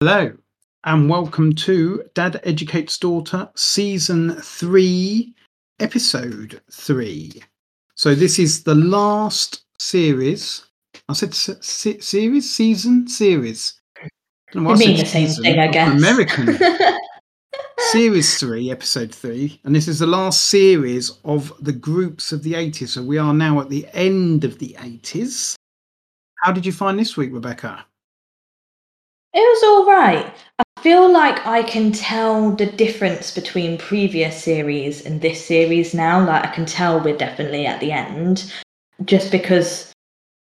Hello, and welcome to Dad Educates Daughter, Season 3, Episode 3. So, this is the last series. I said se- se- series, season, series. I don't know why You mean the same thing, I guess. American. series 3, Episode 3. And this is the last series of the groups of the 80s. So, we are now at the end of the 80s. How did you find this week, Rebecca? It was all right. I feel like I can tell the difference between previous series and this series now. Like I can tell we're definitely at the end, just because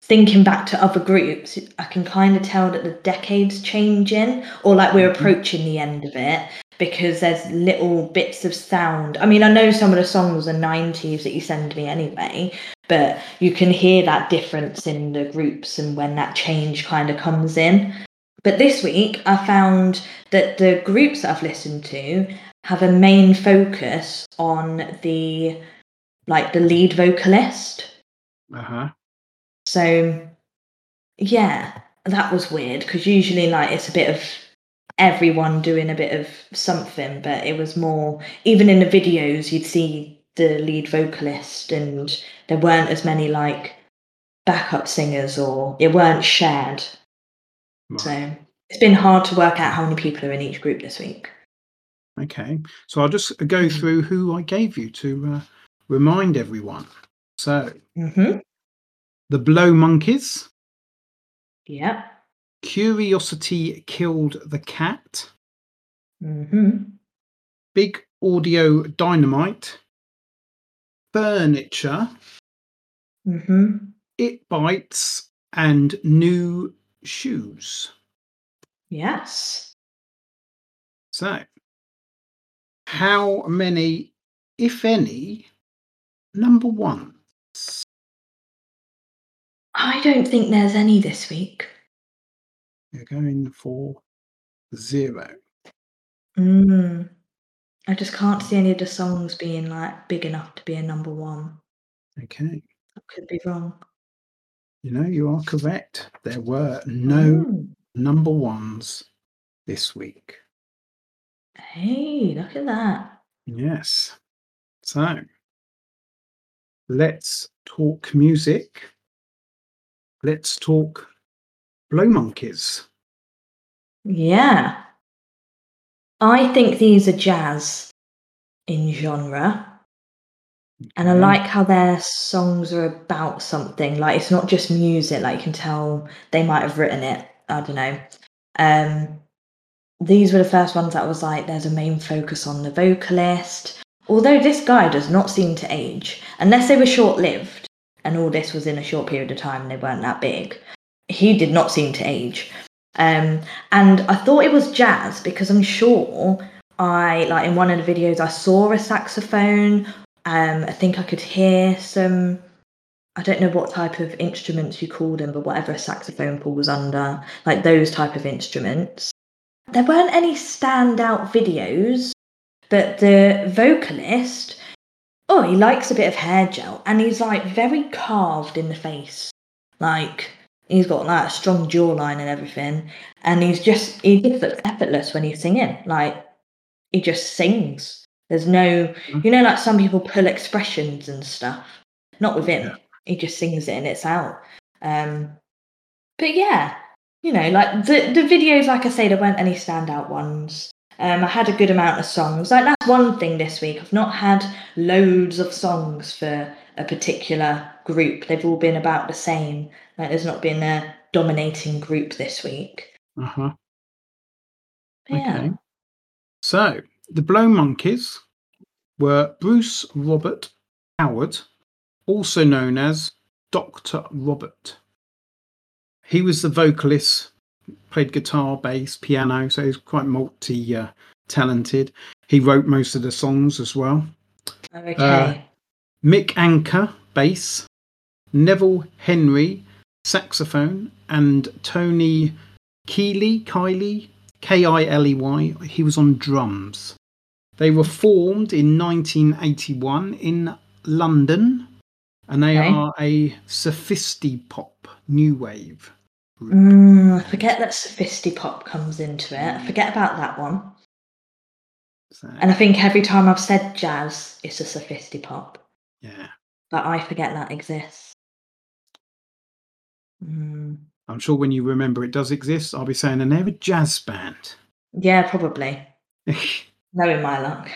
thinking back to other groups, I can kind of tell that the decade's changing, or like we're Mhm. approaching the end of it. Because there's little bits of sound. I mean, I know some of the songs are 90s that you send me anyway, but you can hear that difference in the groups and when that change kind of comes in. But this week, I found that the groups that I've listened to have a main focus on the like the lead vocalist. Uh huh. So yeah, that was weird because usually like it's a bit of everyone doing a bit of something, but it was more even in the videos you'd see the lead vocalist and there weren't as many like backup singers or it weren't shared. So it's been hard to work out how many people are in each group this week. Okay, so I'll just go Mhm. through who I gave you to uh, remind everyone. So, Mm-hmm. the Blow Monkeys, Yeah. Curiosity Killed the Cat, Mm-hmm. Big Audio Dynamite, Furniture, Mm-hmm. It Bites, and New Shoes. Yes. So, how many, if any, number ones? I don't think there's any this week. You're going for zero. Mm. I just can't see any of the songs being like big enough to be a number one. Okay. I could be wrong. You know, you are correct. There were no Mm. number ones this week. Hey, look at that. Yes. So let's talk music. Let's talk Blow Monkeys. Yeah. I think these are jazz in genre. And I like how their songs are about something. Like it's not just music, like you can tell they might have written it. I don't know. Um these were the first ones that was like there's a main focus on the vocalist. Although this guy does not seem to age, unless they were short lived and all this was in a short period of time and they weren't that big. He did not seem to age. Um and I thought it was jazz because I'm sure I like in one of the videos I saw a saxophone um, I think I could hear some. I don't know what type of instruments you call them, but whatever a saxophone falls under, like those type of instruments. There weren't any standout videos, but the vocalist, oh, he likes a bit of hair gel, and he's like very carved in the face, like he's got like a strong jawline and everything, and he's just he just looks effortless when he's singing, like he just sings. There's no, you know, like some people pull expressions and stuff. Not with him. Yeah. He just sings it and it's out. Um, but yeah, you know, like the the videos, like I say, there weren't any standout ones. Um, I had a good amount of songs. Like that's one thing this week. I've not had loads of songs for a particular group. They've all been about the same. Like there's not been a dominating group this week. Uh huh. But yeah. So the Blow Monkeys were Bruce Robert Howard, also known as Dr. Robert. He was the vocalist, played guitar, bass, piano, so he's quite multi uh, talented. He wrote most of the songs as well. Okay. Mick Anker, bass, Neville Henry, saxophone, and Tony Keeley, Kiley, K I L E Y, he was on drums. They were formed in 1981 in London, and they Okay. are a sophisti pop new wave. Mm, I forget that Sophistipop comes into it. I forget about that one. So, And I think every time I've said jazz, it's a Sophistipop. yeah, But I forget that exists. Mm, I'm sure when you remember it does exist, I'll be saying, and they're a jazz band. yeah, probably. Knowing my luck.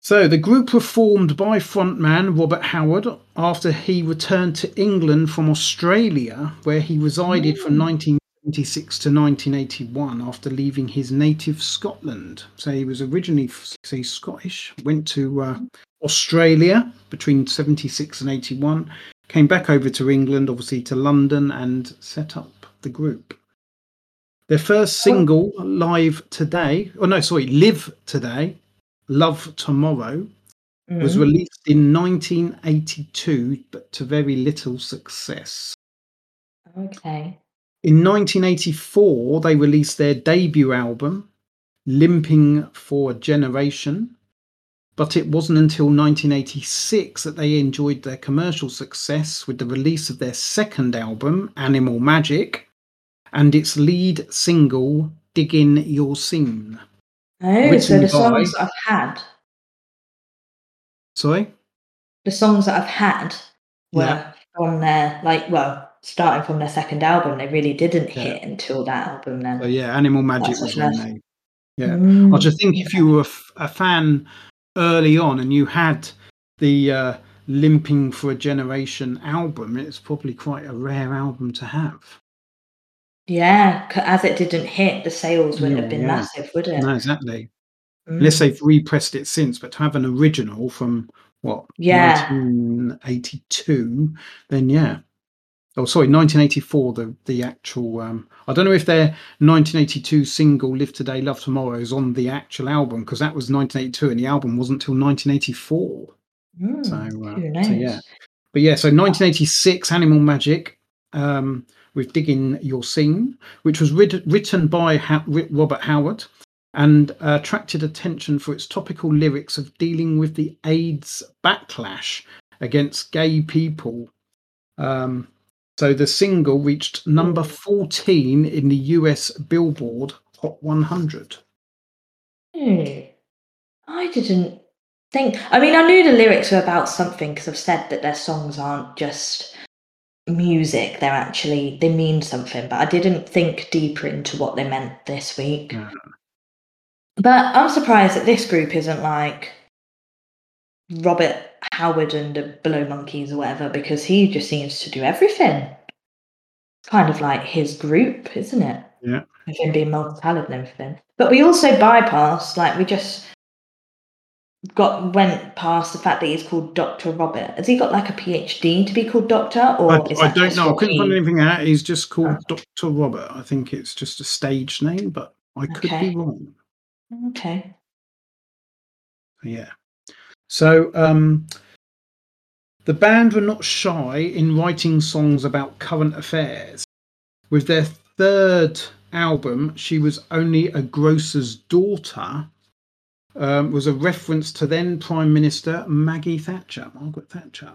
So the group were formed by frontman Robert Howard after he returned to England from Australia, where he resided from 1976 to 1981 after leaving his native Scotland. So he was originally say Scottish, went to uh, Australia between 76 and 81, came back over to England, obviously to London, and set up the group. Their first single, Live Today, oh no, sorry, Live Today, Love Tomorrow, was Mm. released in 1982, but to very little success. Okay. In 1984, they released their debut album, Limping for a Generation, but it wasn't until 1986 that they enjoyed their commercial success with the release of their second album, Animal Magic, and its lead single, Diggin' Your Scene. Oh, so the by- songs I've had, Sorry? the songs that I've had were Yeah. from their, like, well, starting from their second album, they really didn't Yeah. hit until that album then. So yeah, Animal Magic That's was their name. Yeah, Mm, I just think if you were a f- a fan early on and you had the uh, Limping for a Generation album, it's probably quite a rare album to have. Yeah, as it didn't hit, the sales wouldn't Yeah, have been yeah. massive, would it? No, exactly. Mm. Unless they've repressed it since, but to have an original from what Yeah. 1982, then yeah. Oh, sorry, 1984. The the actual. Um, I don't know if their 1982 single "Live Today, Love Tomorrow" is on the actual album because that was 1982, and the album wasn't until 1984. Mm, So, uh, so yeah. But yeah, so 1986, Animal Magic, um, with Digging Your Scene, which was writ- written by ha- Robert Howard and uh, attracted attention for its topical lyrics of dealing with the AIDS backlash against gay people. Um, so the single reached number 14 in the US Billboard Hot 100. Hmm. I didn't think. I mean, I knew the lyrics were about something because I've said that their songs aren't just music; they're actually they mean something. But I didn't think deeper into what they meant this week. Yeah. But I'm surprised that this group isn't like Robert Howard and the Blow Monkeys or whatever, because he just seems to do everything. Kind of like his group, isn't it? Yeah. With him being multi-talented and everything. But we also bypassed, like we just got went past the fact that he's called Dr. Robert. Has he got like a PhD to be called Doctor? Or I, I don't know. I couldn't find anything out. He's just called Oh. Dr. Robert. I think it's just a stage name, but I could Okay. be wrong. Okay. Yeah. So um, the band were not shy in writing songs about current affairs. With their third album, She Was Only a Grocer's Daughter, um, was a reference to then Prime Minister Maggie Thatcher, Margaret Thatcher.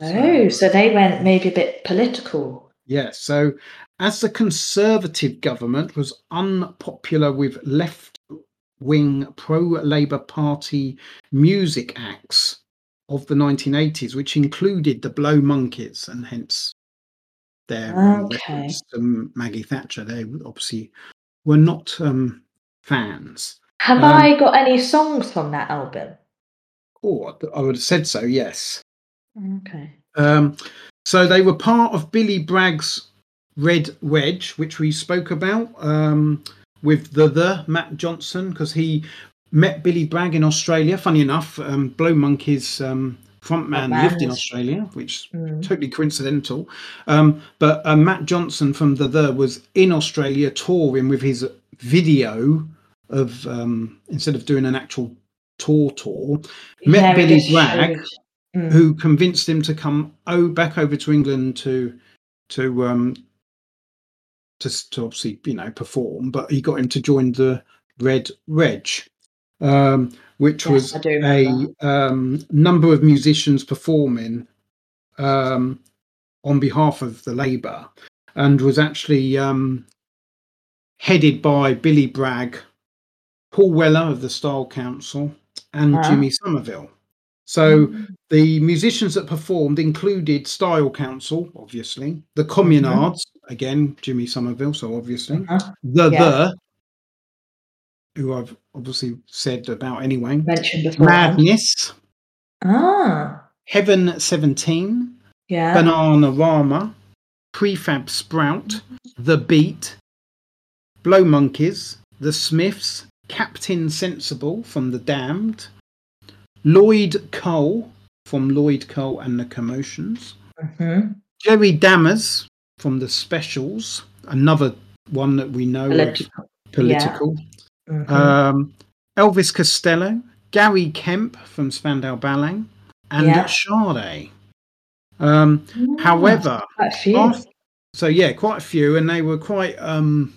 Oh, so they went maybe a bit political. Yes. So, as the Conservative government was unpopular with left wing pro Labour Party music acts of the 1980s, which included the Blow Monkeys, and hence their Okay. Maggie Thatcher. They obviously were not um, fans. Have Um, I got any songs from that album? Or I would have said so, yes. Okay. Um, so they were part of Billy Bragg's Red Wedge, which we spoke about um, with the the Matt Johnson, because he met Billy Bragg in Australia. Funny enough, um, Blow Monkeys um, frontman Frontman lived in Australia, which Mm. totally coincidental. Um, but uh, Matt Johnson from the The was in Australia touring with his video of um, instead of doing an actual tour tour, met Yeah, Billy Bragg Mm. who convinced him to come oh back over to England to to um to, to obviously you know perform, but he got him to join the Red Wedge, um, which Yes, was a um, number of musicians performing um, on behalf of the Labour. and was actually um, headed by Billy Bragg, Paul Weller of the Style Council, and. Jimmy Somerville. So Mm. the musicians that performed included Style Council, obviously, the Communards, again, Jimmy Somerville, so obviously, Uh-huh. the Yeah. the, who I've obviously said about anyway, Mentioned before. Madness, Ah, Heaven 17, yeah. Bananarama. Prefab Sprout, The Beat, Blow Monkeys, The Smiths, Captain Sensible from The Damned, Lloyd Cole from Lloyd Cole and the Commotions, hmm Jerry Dammers from The Specials, another one that we know of Political. political. Mhm. Um, Elvis Costello, Gary Kemp from Spandau Ballet, and Yeah. Sade. Um, Ah, however, quite a few. After- so yeah, quite a few, and they were quite. Um,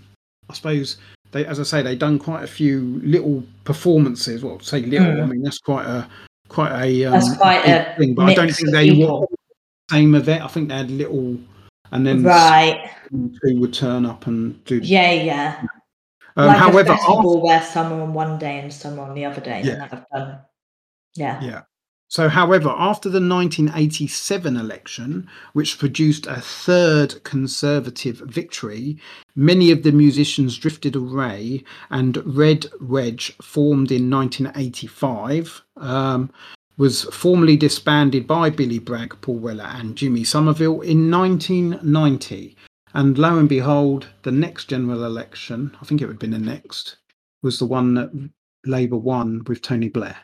I suppose they, as I say, they've done quite a few little performances. Well, say little. I Mm. mean, that's quite a quite a. Um, That's quite a thing, but I don't think they were the same event. I think they had little, and then right. two would turn up and do. Yeah, yeah. Um, like however, a after, festival where some are on one day and some are on the other day. Yeah. And that I've done. Yeah. Yeah. So, however, after the 1987 election, which produced a third Conservative victory, many of the musicians drifted away, and Red Wedge, formed in 1985, um, was formally disbanded by Billy Bragg, Paul Weller, and Jimmy Somerville in 1990. And lo and behold, the next general election, I think it would have been the next, was the one that Labour won with Tony Blair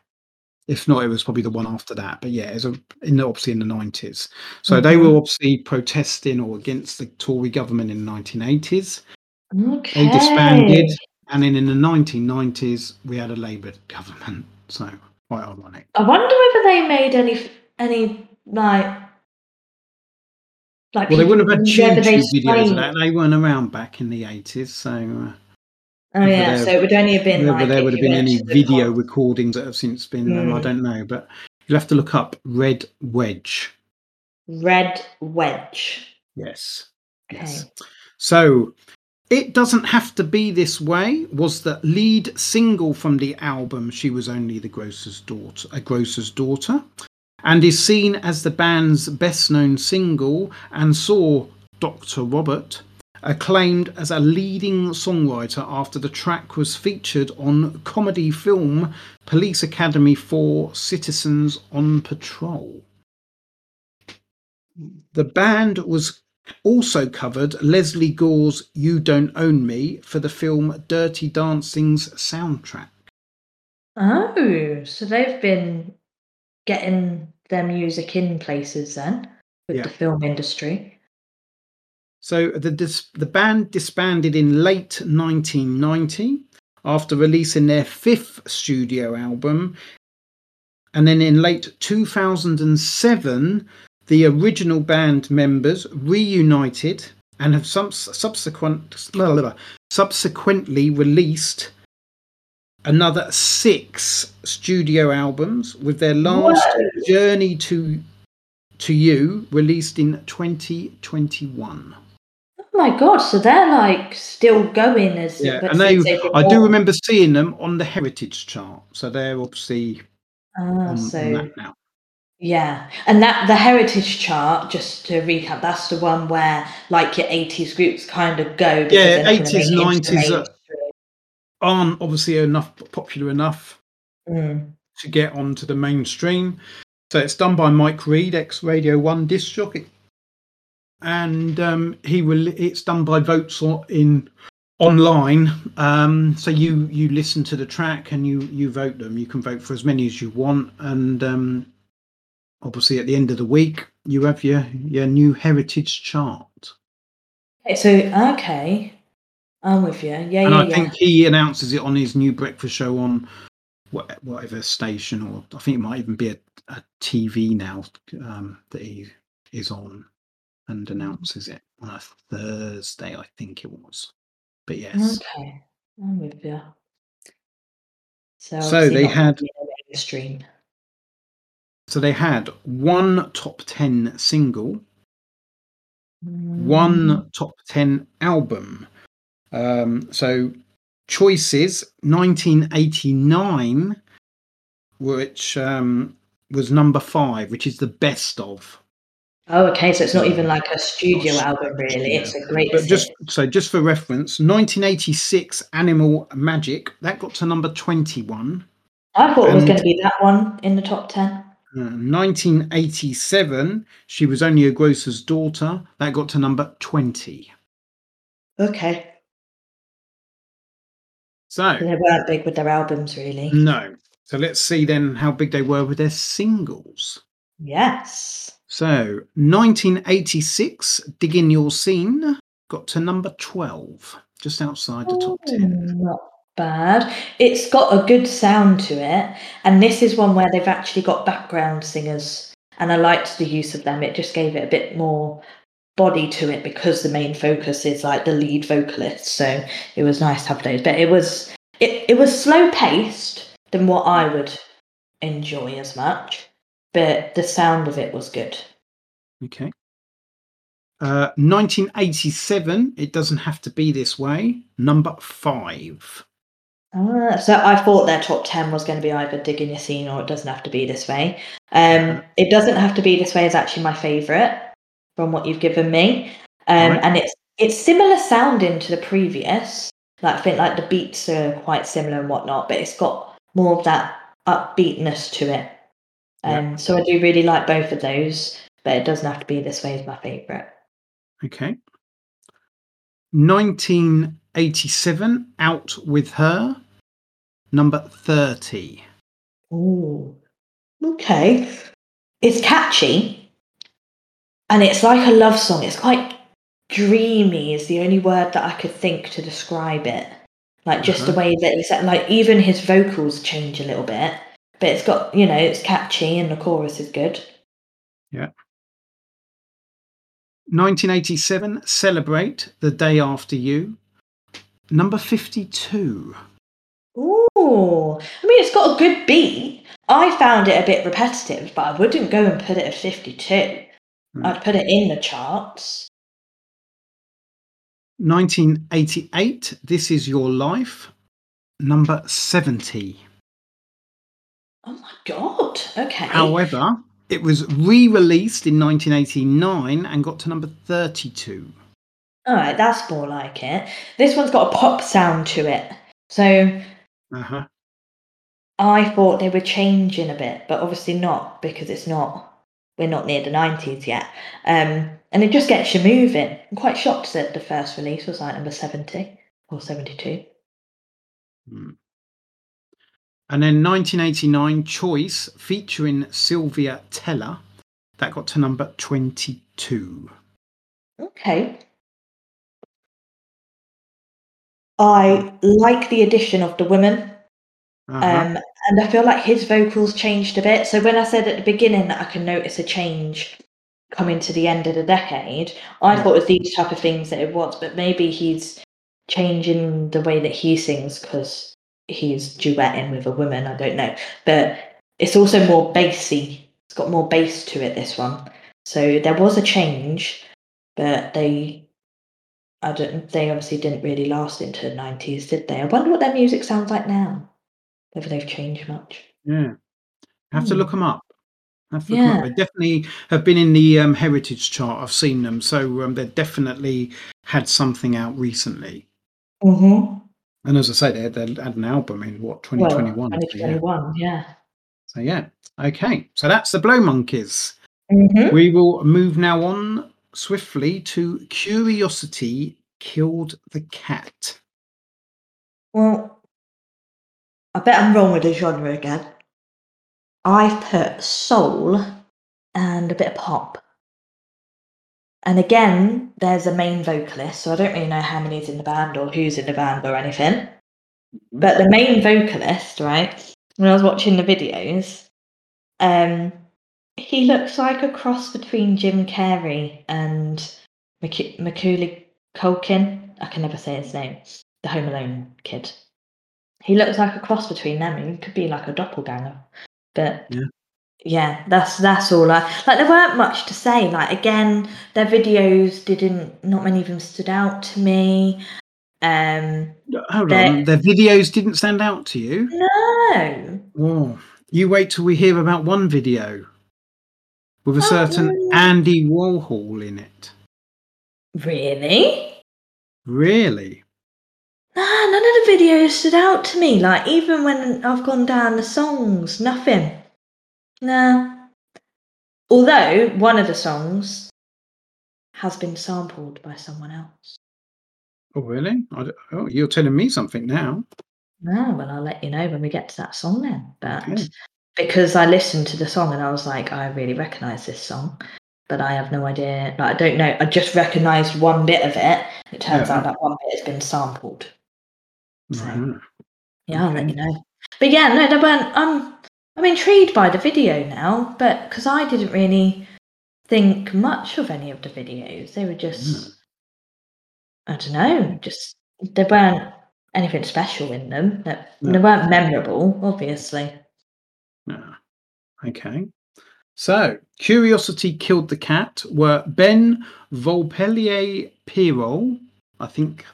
if not, it was probably the one after that. But yeah, it's a, in the, obviously in the nineties. So they Mhm. were obviously protesting or against the Tory government in the nineteen eighties. Okay. They disbanded, and then in the nineteen nineties we had a Labour government. So quite ironic. I wonder whether they made any any like like Well, they wouldn't have had they YouTube videos of that. They weren't around back in the eighties, so uh, Oh yeah, there- so it would only have been whether like there would have been any video con- recordings that have since been. Um, I Mm. don't know, but you'll have to look up Red Wedge. Red Wedge. Yes. Okay. Yes. So, It Doesn't Have to Be This Way was the lead single from the album She Was Only the Grocer's Daughter, a Grocer's Daughter, and is seen as the band's best known single and saw Dr. Robert acclaimed as a leading songwriter after the track was featured on comedy film Police Academy 4 Citizens on Patrol. The band was also covered Lesley Gore's You Don't Own Me for the film Dirty Dancing's soundtrack. Oh, so they've been getting their music in places then with Yeah. the film industry. So the dis- the band disbanded in late 1990 after releasing their fifth studio album, and then in late 2007, the original band members reunited and have some subsequent subsequently released another six studio albums with their last Whoa. journey to to you released in 2021 Oh my god, so they're like still going as yeah and they since they've been i do remember seeing them on the heritage chart so they're obviously Ah, on, on so that now yeah, and that the heritage chart, just to recap, that's the one where like your eighties groups kind of go. Yeah, they're not gonna 80s, make it into the 90s, uh, aren't obviously enough popular enough Mm. to get onto the mainstream so it's done by mike read ex radio 1 disc jockey and um, he will it's done by votes in online. Um, so you you listen to the track and you you vote them. You can vote for as many as you want. And um, obviously at the end of the week you have your your new heritage chart. Okay, so okay, I'm with you. Yeah, and yeah, i yeah. think he announces it on his new breakfast show on what, whatever station or i think it might even be a, a tv now um, that he is on and announces it on a thursday i think it was but yes Okay, I'm with you. So, So they had- mainstream. So they had one top 10 single, Mm. one top 10 album. Um, so choices 1989, which um, was number five, which is the best of. Oh, okay. So it's not even like a studio Not album, really. yeah. It's a great. But just so just for reference, 1986 Animal Magic that got to number 21. I thought it was going to be that one in the top ten. Uh, 1987, she was only a grocer's daughter. That got to number 20. Okay. So They weren't big with their albums, really. no. So let's see then how big they were with their singles. Yes. So 1986, Dig in Your Scene got to number 12, just outside the top 10. Mm, Not bad. It's got a good sound to it, and this is one where they've actually got background singers, and I liked the use of them. It just gave it a bit more body to it because the main focus is like the lead vocalist. So it was nice to have those. But it was it, it was slow paced than what I would enjoy as much, but the sound of it was good. Okay. Uh, 1987, It Doesn't Have to Be This Way, number five. Ah, so I thought their top 10 was going to be either Digging Your Scene or It Doesn't Have to Be This Way. Um, it Doesn't Have to Be This Way is actually my favourite from what you've given me. Um, Right. And it's it's similar sounding to the previous. Like I think like the beats are quite similar and whatnot, but it's got more of that upbeatness to it. Yeah. Um, So I do really like both of those, but It Doesn't Have to Be This Way is my favourite. Okay. 1987, Out with Her, number 30. Ooh. Okay. It's catchy. And it's like a love song. It's quite dreamy is the only word that I could think to describe it. Like just the Uh-huh. way that he said, like even his vocals change a little bit. But it's got you know, it's catchy and the chorus is good. yeah 1987, Celebrate the Day After You, number 52. Ooh. I mean it's got a good beat. I found it a bit repetitive, but I wouldn't go and put it at 52. Hmm. I'd put it in the charts. 1988, This Is Your Life, number 70. Oh my god. Okay. However, it was re released in 1989 and got to number 32. All right, that's more like it. This one's got a pop sound to it. So Uh huh. I thought they were changing a bit, but obviously not because it's not. We're not near the nineties yet, um, and it just gets you moving. I'm quite shocked that the first release was like number seventy or seventy-two. And then 1989, Choice, featuring Sylvia Tella, that got to number 22. Okay. I like the addition of the women Uh-huh. Um, and I feel like his vocals changed a bit. So when I said at the beginning that I can notice a change coming to the end of the decade, I Yeah. thought it was these type of things that it was, but maybe he's changing the way that he sings because he's duetting with a woman. I don't know, but it's also more bassy. It's got more bass to it. This one, so there was a change, but they. I don't. They obviously didn't really last into the nineties, did they? I wonder what their music sounds like now whether they've changed much. yeah. Have to Hmm. look them up. Have to look 'em up. Yeah. They definitely have been in the um, heritage chart. I've seen them. So um, they've definitely had something out recently. Mm-hmm. And as I say, they had, they had an album in what, 2021? Well, so, yeah. 2021, yeah. so yeah. Okay. So that's the Blow Monkeys. Mm-hmm. We will move now on swiftly to Curiosity Killed the Cat. Well, I bet I'm wrong with the genre again. I've put soul and a bit of pop. And again, there's a main vocalist, so I don't really know how many's in the band or who's in the band or anything. But the main vocalist, right, when I was watching the videos, um, he looks like a cross between Jim Carrey and Mac- Macaulay Culkin. I can never say his name. The Home Alone kid. He looks like a cross between them. He could be like a doppelganger. But Yeah. Yeah, that's that's all I like. There weren't much to say. Like again, their videos didn't. Not many of them stood out to me. Um, Hold They- on, their videos didn't stand out to you. no, Whoa. You wait till we hear about one video with a Oh, certain? Andy Warhol in it. really. Really? Nah, none of the videos stood out to me. Like even when I've gone down the songs, nothing. Nah. Although one of the songs has been sampled by someone else. Oh, really? Oh, you're telling me something now. No, well, I'll let you know when we get to that song then. But Okay. because I listened to the song and I was like, I really recognise this song, but I have no idea. Like, I don't know. I just recognised one bit of it. It turns Yeah. out that one bit has been sampled. So, Mhm. yeah, I'll let you know. But yeah, no, they weren't. I'm, I'm intrigued by the video now, but because I didn't really think much of any of the videos, they were just, hmm. I don't know, just they weren't anything special in them. That No. they weren't memorable, obviously. Yeah. Okay. So, Curiosity Killed the Cat were Ben Volpellier Pirol. I think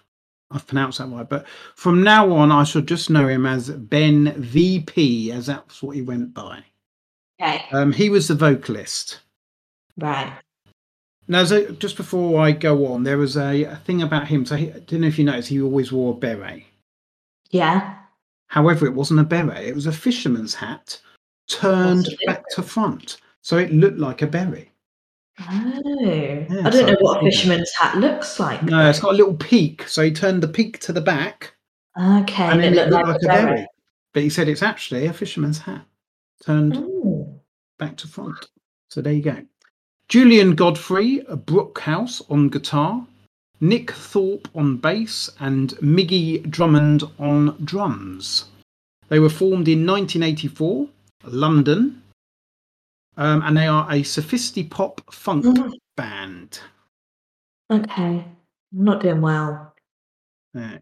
I've pronounced that right, but from now on, I shall just know him as Ben VP, as that's what he went by. Okay. Um, he was the vocalist. Right. Now, so just before I go on, there was a, a thing about him. So, he, I don't know if you noticed, he always wore a beret. Yeah. However, it wasn't a beret, it was a fisherman's hat turned back to front. So it looked like a beret. Oh. I don't know what a fisherman's hat looks like. No, it's got a little peak. So he turned the peak to the back Okay. and it it looked looked like, like, a beret. But he said it's actually a fisherman's hat turned Oh. back to front. So there you go. Julian Godfrey, a Brookhouse on guitar, Nick Thorpe on bass, and Migi Drummond on drums. They were formed in 1984, London, um, and they are a sophisti-pop funk Mhm. band. Okay. I'm not doing well. Uh,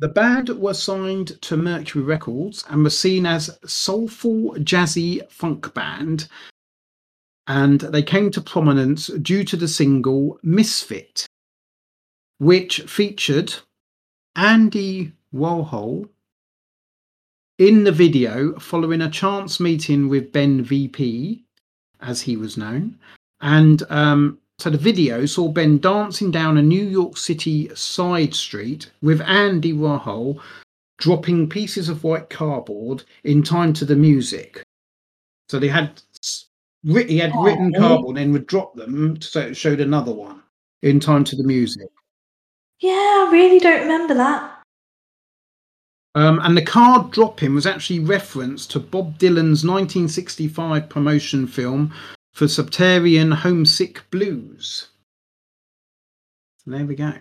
The band were signed to Mercury Records and were seen as soulful jazzy funk band, and they came to prominence due to the single "Misfit," which featured Andy Warhol in the video following a chance meeting with Ben VP, as he was known, and um, so the video saw Ben dancing down a New York City side street with Andy Warhol dropping pieces of white cardboard in time to the music. So they had he had Oh, written cardboard and would drop them so it showed another one in time to the music. Yeah, I really don't remember that. Um, and the card dropping was actually reference to Bob Dylan's 1965 promotion film for Subterranean Homesick Blues. So there we go.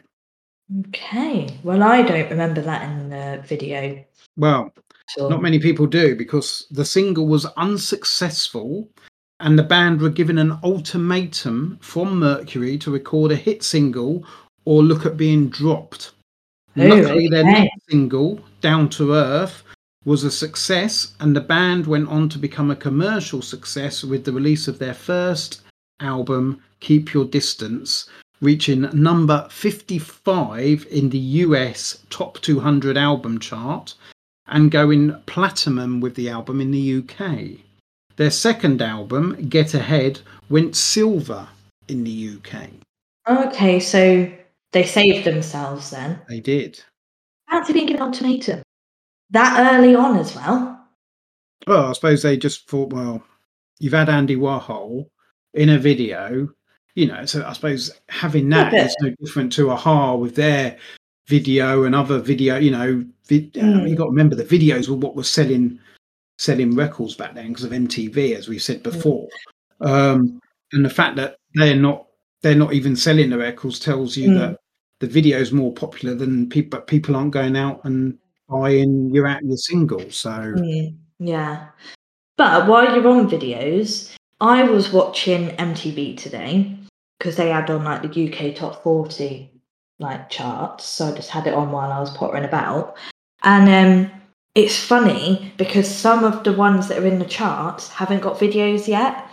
Okay. Well, I don't remember that in the video. Well, So not many people do because the single was unsuccessful and the band were given an ultimatum from Mercury to record a hit single or look at being dropped. Luckily, their next single, Down to Earth, was a success, and the band went on to become a commercial success with the release of their first album, Keep Your Distance, reaching number 55 in the US Top 200 album chart and going platinum with the album in the UK. Their second album, Get Ahead, went silver in the UK. Okay, so they saved themselves then. They did. Fancy being given an ultimatum. That early on as well. Well, I suppose they just thought, well, you've had Andy Warhol in a video, you know, so I suppose having that is no different to a-ha with their video and other video, you know, vid- uh, Mm. you got to remember the videos were what was selling selling records back then because of MTV, as we said before. Um, and the fact that they're not they're not even selling the records tells you Mm. that the video is more popular than people, but people aren't going out and buying your out your single. So Mm, yeah. But while you're on videos, I was watching MTV today because they had on like the UK top 40 like charts. So I just had it on while I was pottering about. And um it's funny because some of the ones that are in the charts haven't got videos yet.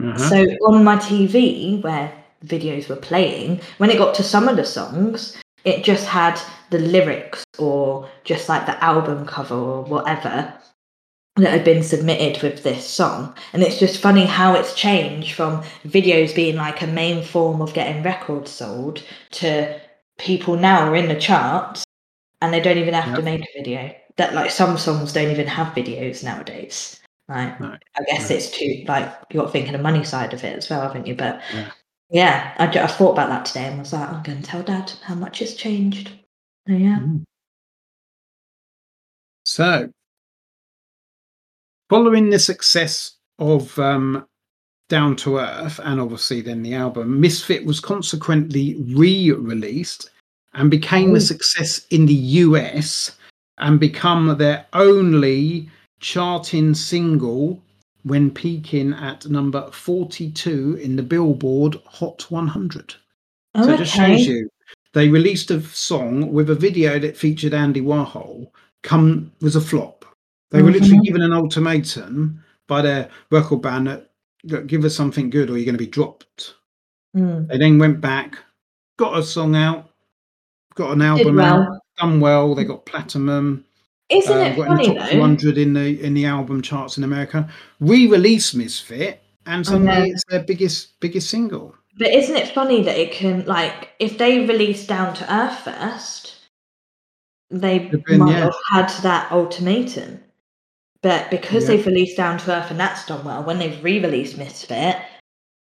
Uh-huh. So on my TV, where videos were playing, when it got to some of the songs, it just had the lyrics or just like the album cover or whatever that had been submitted with this song. And it's just funny how it's changed from videos being like a main form of getting records sold to people now are in the charts and they don't even have to make a video. That like some songs don't even have videos nowadays. Like No, I guess no. it's too like you're thinking the money side of it as well, haven't you? But Yeah. Yeah, I, I thought about that today and was like, I'm going to tell Dad how much it's changed. So, yeah. Mm. So, following the success of um, Down to Earth and obviously then the album, Misfit was consequently re released and became a success in the US and become their only charting single when peaking at number 42 in the Billboard Hot 100. Oh, So it just shows you they released a song with a video that featured Andy Warhol. Come was a flop. They were literally Mhm. given an ultimatum by their record band that, give us something good or you're going to be dropped. Mm. They then went back, got a song out, got an album out, done well. They got platinum. Isn't um, it the funny top though? 200 in the in the album charts in America. Re-release Misfit, and suddenly it's their biggest biggest single. But isn't it funny that it can like if they released Down to Earth first, they been, might yeah. have had that ultimatum. But because Yeah. they've released Down to Earth and that's done well, when they've re-released Misfit,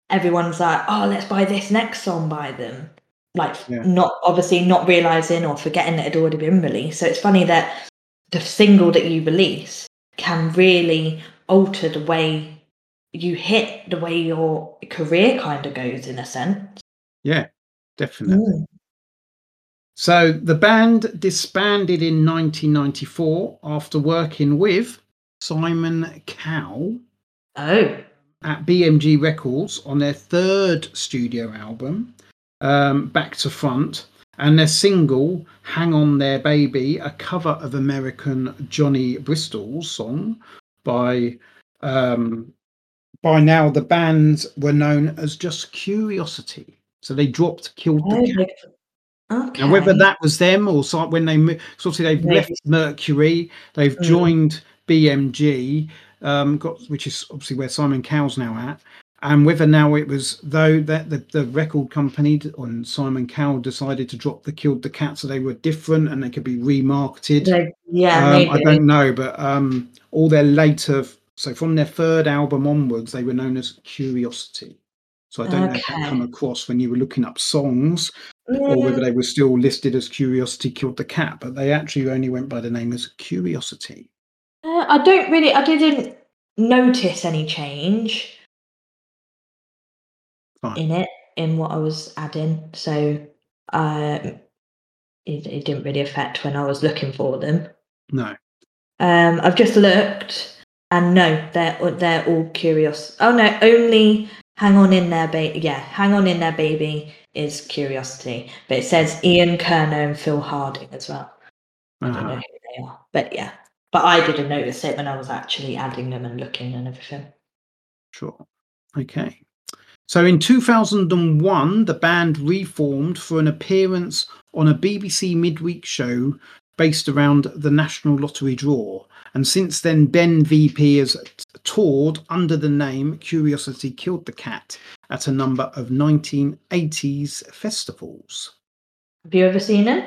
everyone's like, "Oh, let's buy this next song by them." Like, Yeah. not obviously not realizing or forgetting that it had already been released. So it's funny that the single that you release can really alter the way you hit, the way your career kind of goes in a sense. Yeah, definitely. Mm. So the band disbanded in 1994 after working with Simon Cowell Oh, at BMG Records on their third studio album, um, Back to Front, and their single Hang On There Baby, a cover of American Johnny Bristol's song by. Um, by now, the bands were known as just Curiosity. So they dropped Killed the Cat. okay. Now, whether that was them or so- when they moved, so obviously they've Maybe. left Mercury, they've Mm. joined BMG, um, got which is obviously where Simon Cowell's now at, and whether now it was though that the, the record company and Simon Cowell decided to drop the Killed the Cat so they were different and they could be remarketed. They- yeah, Um, maybe. I don't know, but um, all their later, so from their third album onwards, they were known as Curiosity. So I don't know if that Okay. come across when you were looking up songs or whether they were still listed as Curiosity Killed the Cat, but they actually only went by the name as Curiosity. uh, I don't really. I didn't notice any change Fine. in it in what I was adding, so um, it, it didn't really affect when I was looking for them. No. Um, I've just looked, and no, they're they're all curious. Oh no, only hang on in there, baby. Yeah, hang on in there, baby is curiosity, but it says Ian Curnow and Phil Harding as well. I don't know Uh-huh. who they are, but yeah. But I didn't notice it when I was actually adding them and looking and everything. Sure. Okay. So in 2001, the band reformed for an appearance on a BBC midweek show based around the National Lottery draw. And since then, Ben VP has toured under the name Curiosity Killed the Cat at a number of 1980s festivals. Have you ever seen it?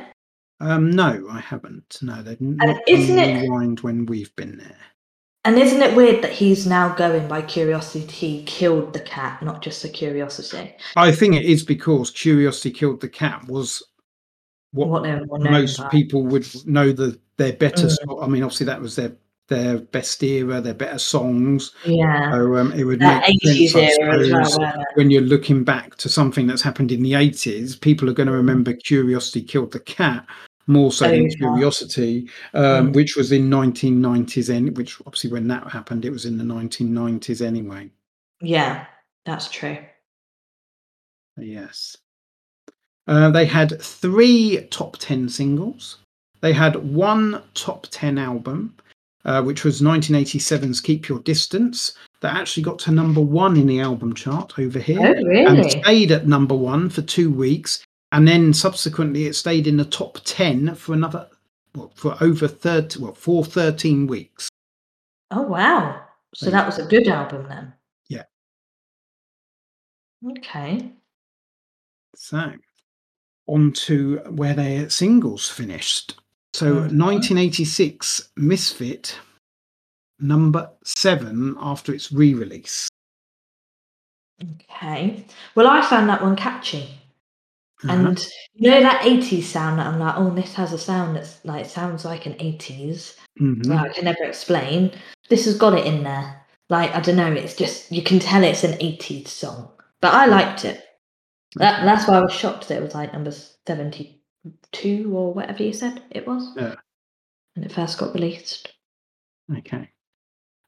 Um, no, I haven't. No, n- And not isn't it- rewind when we've been there. And isn't it weird that he's now going by curiosity killed the cat, not just a curiosity? I think it is because Curiosity Killed the Cat was what, What most by. people would know the their better. Mm. so- I mean, obviously that was their their best era, their better songs. Yeah. So um, it would That make sense, 80s I suppose, well. when you're looking back to something that's happened in the 80s, people are going to Mm. remember Curiosity Killed the Cat more so than Over. Curiosity, um, Mm. which was in 1990s. And which obviously when that happened, it was in the 1990s anyway. Yeah, that's true. Yes. Uh, they had three top 10 singles They had one top 10 album, uh, which was 1987's Keep Your Distance, that actually got to number one in the album chart over here. Oh, And stayed at number one for two weeks. And then subsequently, it stayed in the top 10 for another, well, for over 30, well, for 13 weeks. Oh, wow. So that was a good album then. Yeah. Okay. So, on to where their singles finished. So, Mhm. 1986 Misfit, number seven after its re release. Okay. Well, I found that one catchy. And you know that 80s sound that I'm like, oh, this has a sound that's like sounds like an 80s Mhm. that I can never explain. This has got it in there. Like, I don't know, it's just you can tell it's an 80s song. But I liked it. That, that's why I was shocked that it was like number 72 or whatever you said it was. Yeah. When it first got released. Okay.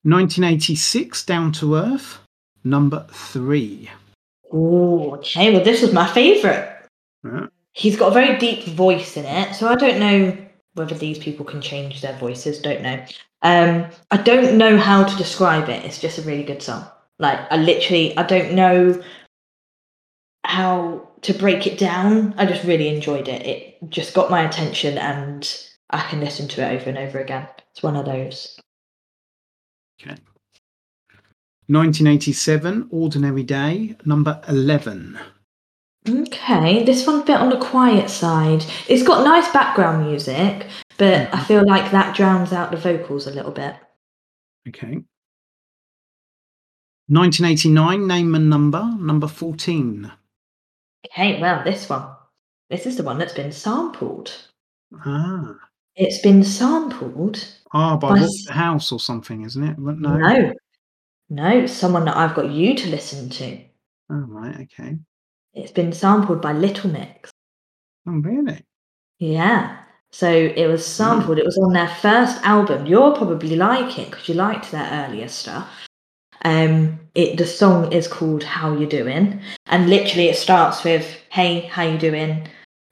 1986 Down to Earth, number three. Oh, okay. Well, this was my favourite. Yeah. He's got a very deep voice in it, so I don't know whether these people can change their voices. Don't know. Um, I don't know how to describe it. It's just a really good song. Like I literally, I don't know how to break it down. I just really enjoyed it. It just got my attention, and I can listen to it over and over again. It's one of those. Okay. 1987 Ordinary Day, number 11. Okay, this one's a bit on the quiet side. It's got nice background music, but I feel like that drowns out the vocals a little bit. Okay. 1989 Name and Number, number 14. Okay, well, this one. This is the one that's been sampled. Ah. It's been sampled. Ah, by By Walk s- the House or something, isn't it? No. No. No, someone that I've got you to listen to. Oh, right. Okay. It's been sampled by Little Mix. Oh, really? Yeah. So it was sampled. It was on their first album. You'll probably like it because you liked their earlier stuff. Um, it the song is called "How You Doing," and literally it starts with "Hey, how you doing?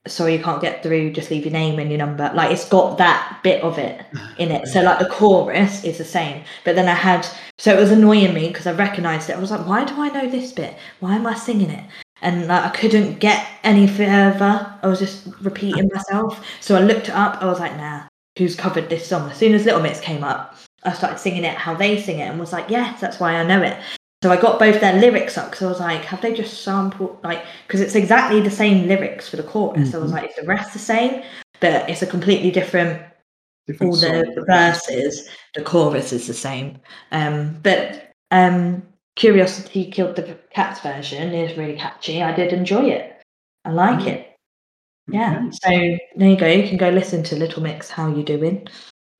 Sorry you can't get through. Just leave your name and your number." Like it's got that bit of it in it. So like the chorus is the same, but then I had so it was annoying me because I recognised it. I was like, why do I know this bit? Why am I singing it? And like I couldn't get any further. I was just repeating myself. So I looked it up. I was like, nah, who's covered this song? As soon as Little Mix came up, I started singing it how they sing it, and was like, yes, that's why I know it. So I got both their lyrics up because I was like, have they just sampled like because it's exactly the same lyrics for the chorus. So I was Mhm. like, is the rest the same? But it's a completely different Different all the, the verses, the chorus is the same. Um, but um, Curiosity Killed the Cats version is really catchy. I did enjoy it. I like Mm. it. Yeah. Okay. So there you go. You can go listen to Little Mix. How you doing?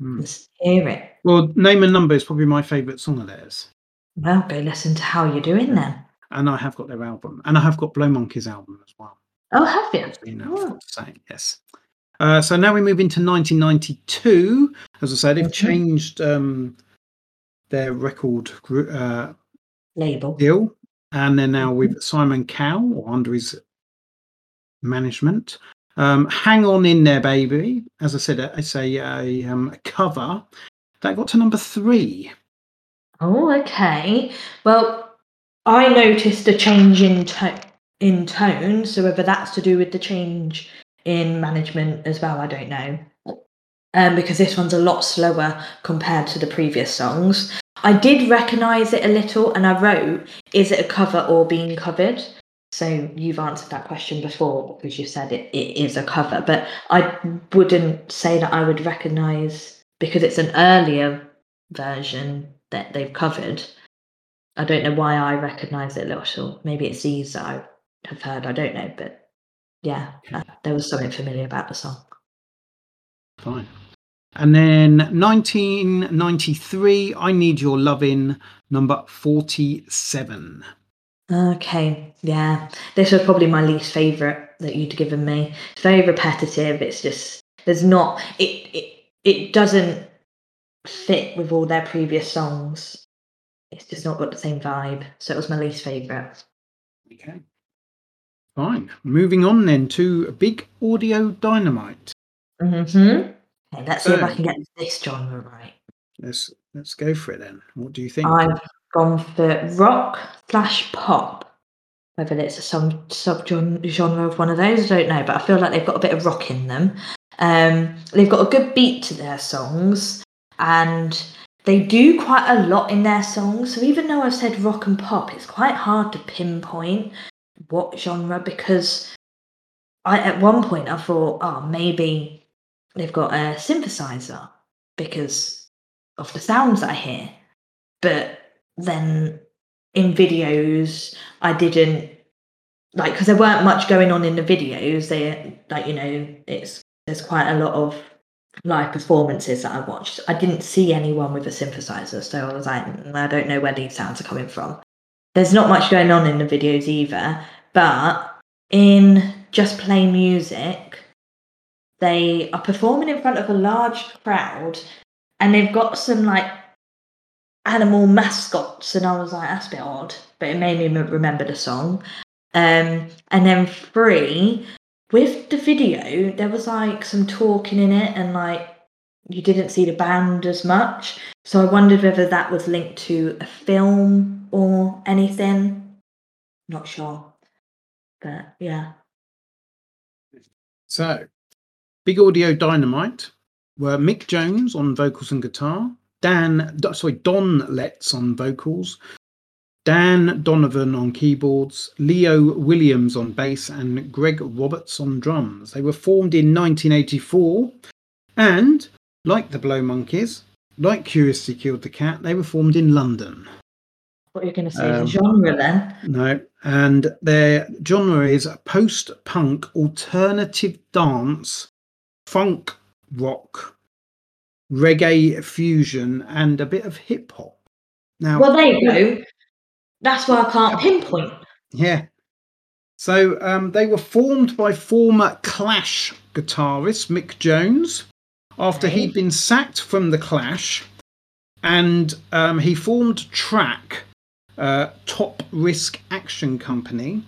Mm. Hear it. Well, Name and Number is probably my favourite song of theirs. Well, go listen to How You Doing then. And I have got their album. And I have got Blow Monkeys album as well. Oh, have you? You know, Oh. saying yes. Uh, so now we move into 1992. As I said, they've Mhm. changed um, their record uh, Label. deal, and they're now with Simon Cowell or under his management. Um, Hang on in there, baby. As I said, uh, it's a, a, um, a cover that got to number three. Oh, okay. Well, I noticed a change in tone. In tone, so whether that's to do with the change in management as well, I don't know. Um, because this one's a lot slower compared to the previous songs. I did recognise it a little, and I wrote, "Is it a cover or being covered?" So you've answered that question before because you said it, it is a cover, but I wouldn't say that I would recognise because it's an earlier version that they've covered. I don't know why I recognise it a little. Maybe it's these that I have heard. I don't know, but yeah, there was something familiar about the song. Fine. And then 1993, I Need Your Lovin', number 47. Okay, yeah, this was probably my least favourite that you'd given me. It's very repetitive. It's just there's not it it it doesn't fit with all their previous songs. It's just not got the same vibe. So it was my least favourite. Okay. Fine. Moving on then to Big Audio Dynamite. Mm-hmm. Okay, let's see if I can get this genre right. Let's let's go for it then. What do you think? I've gone for rock slash pop. Whether it's some sub genre of one of those, I don't know, but I feel like they've got a bit of rock in them. Um, they've got a good beat to their songs, and they do quite a lot in their songs. So even though I've said rock and pop, it's quite hard to pinpoint what genre because I at one point I thought, oh, maybe they've got a synthesizer because of the sounds I hear. But then in videos, I didn't like because there weren't much going on in the videos. They like you know it's there's quite a lot of live performances that I watched. I didn't see anyone with a synthesizer, so I was like, "Mm, I don't know where these sounds are coming from. There's not much going on in the videos either, but in just plain music, they are performing in front of a large crowd and they've got some like animal mascots and i was like that's a bit odd but it made me remember the song. Um and then three with the video there was like some talking in it and like you didn't see the band as much. So i wondered whether that was linked to a film or anything. Not sure. But yeah. So, Big Audio Dynamite were Mick Jones on vocals and guitar, Dan, sorry, Don Letts on vocals, Dan Donovan on keyboards, Leo Williams on bass, and Greg Roberts on drums. They were formed in 1984, and like the Blow Monkeys, like Curiosity Killed the Cat, they were formed in London. what you're going to say Um, is a genre then No, and their genre is post punk, alternative dance, funk rock, reggae fusion, and a bit of hip hop. Now, well there you go that's why i can't pinpoint yeah. So um, they were formed by former Clash guitarist Mick Jones after Okay. he'd been sacked from the Clash, and um, he formed Track, uh, Top Risk Action Company,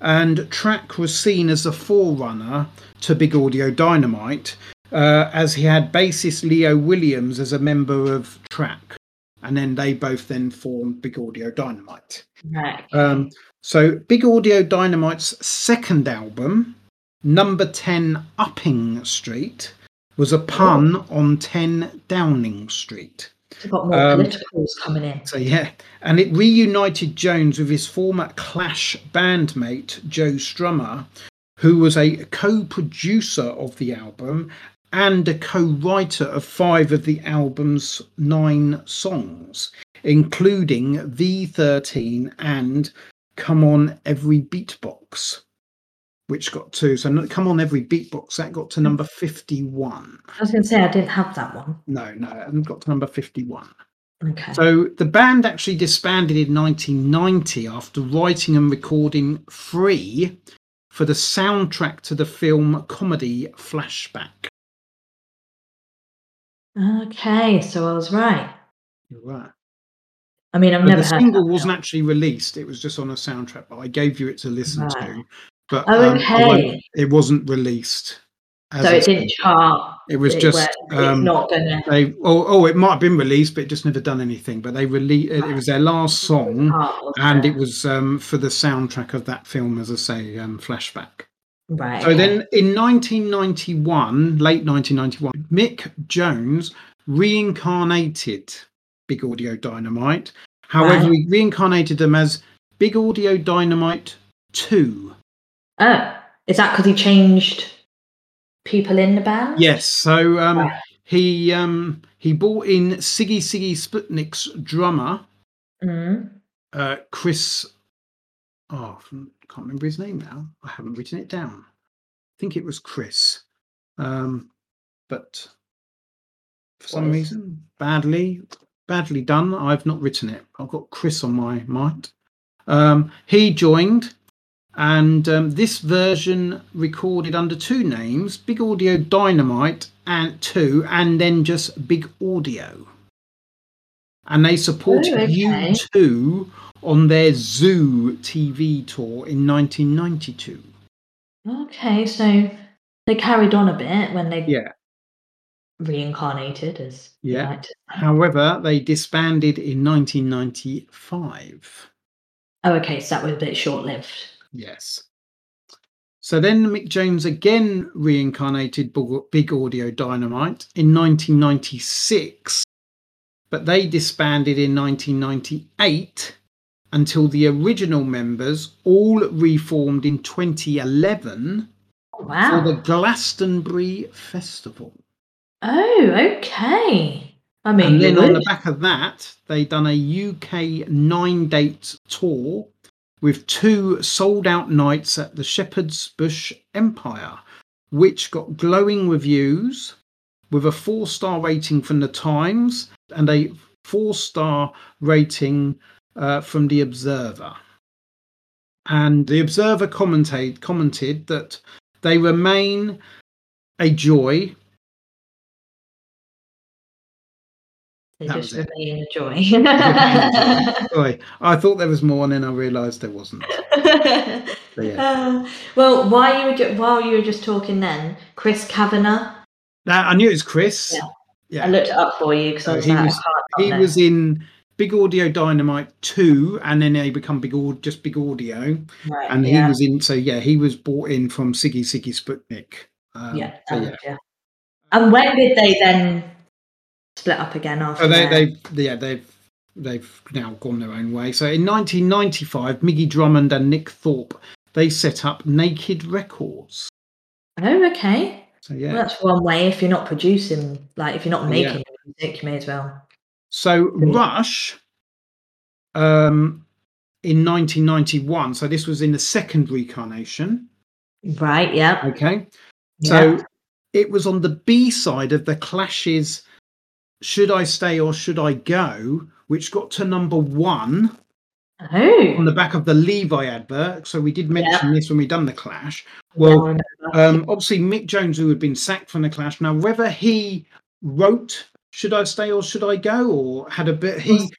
and Track was seen as a forerunner to Big Audio Dynamite, uh, as he had bassist Leo Williams as a member of Track, and then they both then formed Big Audio Dynamite. right Um, so, Big Audio Dynamite's second album, Number 10 Upping Street, was a pun on 10 Downing Street. We've got more Um, politicals coming in. So, yeah, and it reunited Jones with his former Clash bandmate, Joe Strummer, who was a co producer of the album and a co writer of five of the album's nine songs, including V13 and Come On Every Beatbox, which got two. so Come On Every Beatbox, that got to number mm. 51. I was going to say I didn't have that one. No, no, it hadn't got to number 51. Okay. So the band actually disbanded in 1990 after writing and recording Free for the soundtrack to the film comedy Flashback. okay, so I was right. You're right. I mean, I've But never the single wasn't actually released; it was just on a soundtrack. But I gave you it to listen Right. to. But Oh, um, okay. it wasn't released. as So it didn't chart. It was it just um, not gonna. they. Oh, oh, it might have been released, but it just never done anything. But they released. It, it was their last song. and it was um, for the soundtrack of that film, as I say, um, Flashback. right. So okay. then in 1991, late 1991, Mick Jones reincarnated Big Audio Dynamite. However, Right. he reincarnated them as Big Audio Dynamite 2. Oh, is that because he changed people in the band? Yes, so um, Right. he um, he brought in Sigue Sigue Sputnik's drummer, Mm. uh, Chris. Oh, I can't remember his name now. I haven't written it down. I think it was Chris, um, but for some What reason, badly, badly done. I've not written it. I've got Chris on my mind. Um, he joined, and um, this version recorded under two names: Big Audio Dynamite and two, and then just Big Audio. And they supported okay. U2 on their Zoo TV tour in 1992. Okay, so they carried on a bit when they Yeah. reincarnated, as Yeah. like to. However, they disbanded in 1995. Oh, okay, so that was a bit short lived. Yes. So then Mick Jones again reincarnated Big Audio Dynamite in 1996, but they disbanded in 1998 until the original members all reformed in 2011 for Wow. the Glastonbury Festival. Oh, okay. I mean, and then on the back of that, they done a UK nine date tour with two sold out nights at the Shepherd's Bush Empire, which got glowing reviews with a four star rating from the Times and a four star rating uh, from the Observer. And the Observer commentate, commented that they remain a joy They that just remain a joy. Sorry, I thought there was more, and then I realised there wasn't. Yeah. Uh, well, while you were ju- while you were just talking, then Chris Kavanagh, Now, I knew it was Chris. Yeah. Yeah. I looked it up for you because I was he like, was- he was in Big Audio Dynamite 2, and then they become Big Audio, just Big Audio. right, And yeah, he was in, so yeah, he was brought in from Sigue Sigue Sputnik. Um, yeah, so yeah. yeah. And when did they then split up again after? So they, that? they've, yeah, they've, they've now gone their own way. So in 1995, Migi Drummond and Nick Thorpe, they set up Naked Records. Oh, okay. So yeah. Well, that's one way. If you're not producing, like if you're not Oh, yeah. making music, you may as well. So. Rush, um, in 1991. So this was in the second reincarnation. Right? Yeah. Okay. yeah. So it was on the B side of the Clash's "Should I Stay or Should I Go," which got to number one on oh, the back of the Levi advert. So we did mention this when we done the Clash. Well, um, obviously Mick Jones, who had been sacked from the Clash. Now, whether he wrote "Should I Stay or Should I Go" or had a bit, he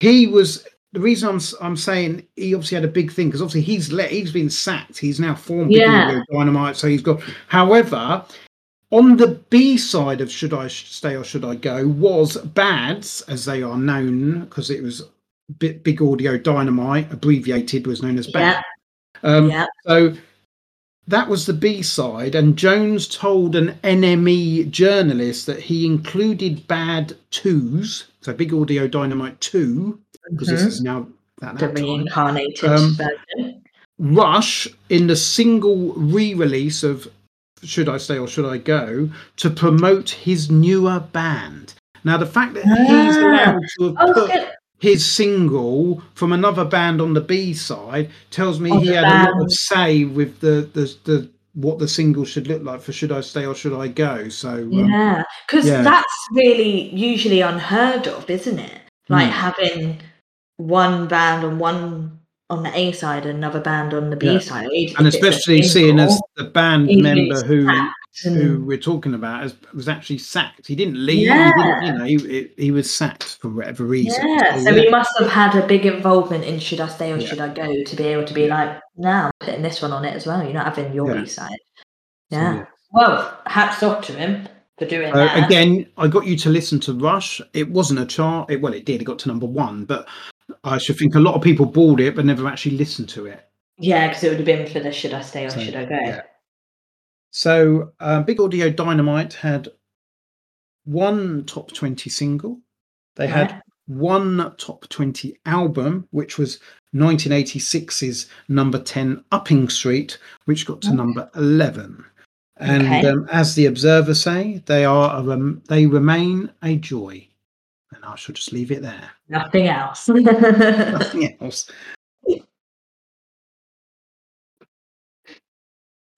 he was the reason I'm I'm saying he obviously had a big thing because obviously he's let he's been sacked. He's now formed Yeah. Dynamite, so he's got. However, on the B side of "Should I Stay or Should I Go" was Bads, as they are known, because it was Big, Audio Dynamite, abbreviated, was known as Bad. yeah, Um, yeah. so that was the B side, and Jones told an NME journalist that he included Bad Twos, so Big Audio Dynamite Two, because this Mhm. is now at the that time. reincarnated Um, version. Rush in the single re-release of Should I Stay or Should I Go to promote his newer band. Now the fact that he's Ah. allowed to have was put his single from another band on the B side tells me On he had a lot of say with the the, the what the single should look like for Should I Stay or Should I Go. So um, Yeah, because yeah. that's really usually unheard of, isn't it? Like Mm. having one band on one on the A side and another band on the B Yeah. side. And especially seeing as the band member who who we're talking about was actually sacked. He didn't leave. He Yeah. didn't, you know, he, he was sacked for whatever reason. yeah, So, so yeah. he must have had a big involvement in should I stay or Yeah. should I go to be able to be like, no, I'm putting this one on it as well. You're not having your. B side. So, Yeah. Well, hats off to him for doing Uh, that. again, I got you to listen to Rush. It wasn't a chart. It, well, it did. It got to number one, but I should think a lot of people bought it but never actually listened to it. Yeah, because it would have been for the should I stay or So, should I go? yeah. So, uh, Big Audio Dynamite had one top 20 single. They had one top 20 album, which was 1986's number 10 Upping Street, which got to Okay. number 11. And Okay. um, as the Observer say, they are a, rem- they remain a joy. I shall just leave it there. Nothing else. Nothing else.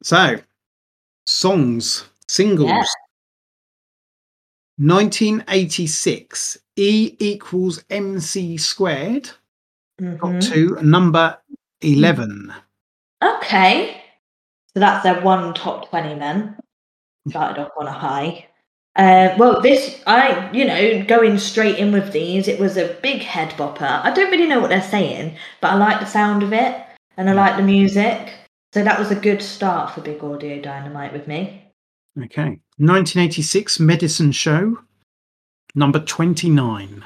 So, songs, singles. Yeah. 1986, E equals MC squared got Mhm. to number 11. Okay. So that's their one top 20 then. Started off on a high. Uh, well, this, I, you know, going straight in with these, it was a big head bopper. I don't really know what they're saying, but I like the sound of it and I like the music. So that was a good start for Big Audio Dynamite with me. Okay. 1986 Medicine Show, number 29.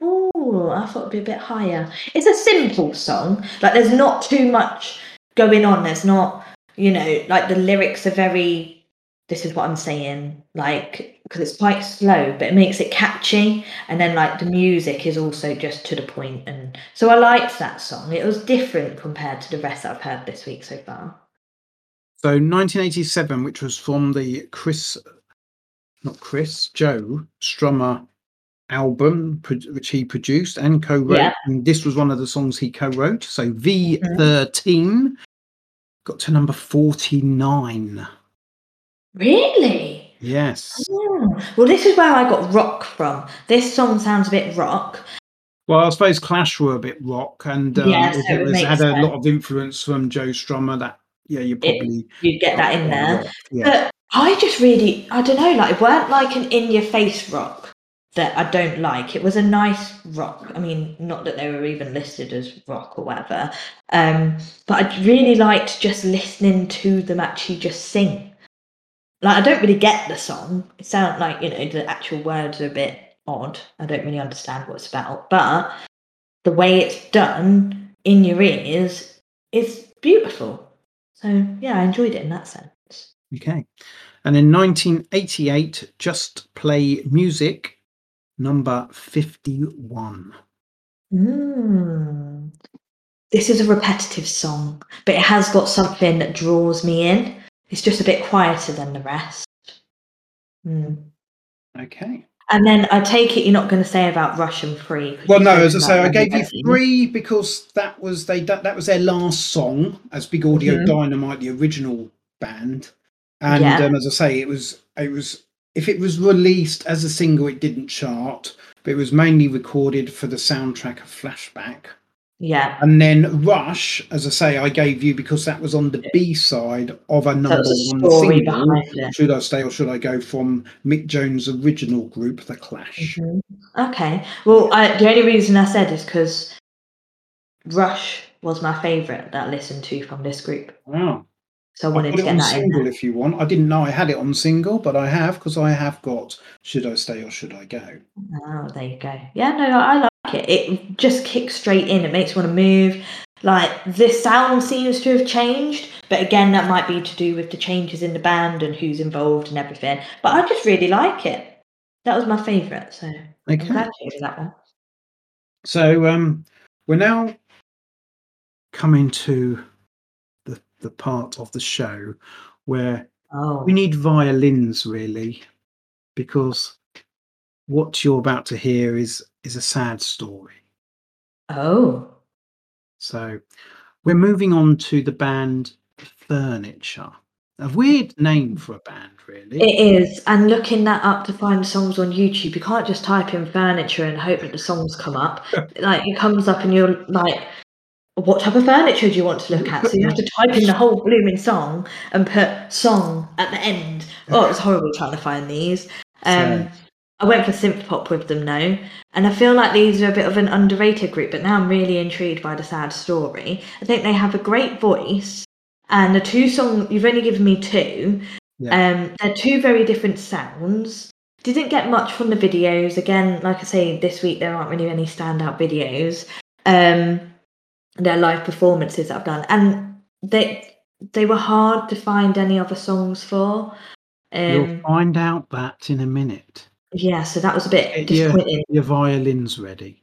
Oh, I thought it'd be a bit higher. It's a simple song. Like there's not too much going on. There's not, you know, like the lyrics are very this is what I'm saying, like because it's quite slow, but it makes it catchy. And then like the music is also just to the point, and so I liked that song. It was different compared to the rest that I've heard this week so far. So 1987, which was from the Chris, not Chris, Joe Strummer album, which he produced and co-wrote. Yeah. And this was one of the songs he co-wrote. So V13 mm-hmm. got to number 49. Really? Yes. Oh. Well, this is where I got rock from. This song sounds a bit rock. Well, I suppose Clash were a bit rock, and um, yeah, so it, it had sense. a lot of influence from Joe Strummer. That yeah, you probably you get that in there. Yeah. But I just really, I don't know, like it weren't like an in-your-face rock that I don't like. It was a nice rock. I mean, not that they were even listed as rock or whatever. Um, but I really liked just listening to them actually just sing like I don't really get the song. It sounds like you know the actual words are a bit odd. I don't really understand what it's about, but the way it's done in your ears is beautiful. So yeah, I enjoyed it in that sense. Okay, and in 1988, just play music number 51. Mm. This is a repetitive song, but it has got something that draws me in. It's just a bit quieter than the rest. Mm. Okay. And then I take it you're not going to say about Russian Free. Well, no, as I say, I gave you three because that was they that, that was their last song as Big Audio mm-hmm. Dynamite, the original band. And yeah. um, as I say, it was it was if it was released as a single, it didn't chart, but it was mainly recorded for the soundtrack of Flashback. Yeah. And then Rush, as I say, I gave you because that was on the B side of a number one single. Should I stay or should I go from Mick Jones' original group, The Clash? Mm-hmm. Okay. Well, I, the only reason I said is because Rush was my favourite that I listened to from this group. Wow. So I wanted to get that single if you want. I didn't know I had it on single, but I have because I have got Should I Stay or Should I Go? Oh, there you go. Yeah, no, I like it. It just kicks straight in. It makes you want to move. Like the sound seems to have changed, but again, that might be to do with the changes in the band and who's involved and everything. But I just really like it. That was my favourite, so okay. I'm glad to that one. So um, we're now coming to the the part of the show where oh. we need violins really, because what you're about to hear is is a sad story. Oh. So we're moving on to the band Furniture. A weird name for a band, really. It is. And looking that up to find songs on YouTube, you can't just type in furniture and hope that the songs come up. like it comes up and you're like, what type of furniture do you want to look at? So you have to type in the whole blooming song and put song at the end. Oh, it was horrible trying to find these. Um, I went for synth pop with them now, and I feel like these are a bit of an underrated group. But now I'm really intrigued by the sad story. I think they have a great voice, and the two songs you've only given me two. Yeah. Um, they're two very different sounds. Didn't get much from the videos. Again, like I say, this week there aren't really any standout videos. Um, their live performances that I've done, and they they were hard to find any other songs for. Um, You'll find out that in a minute. Yeah, so that was a bit disappointing. Your, your violins ready.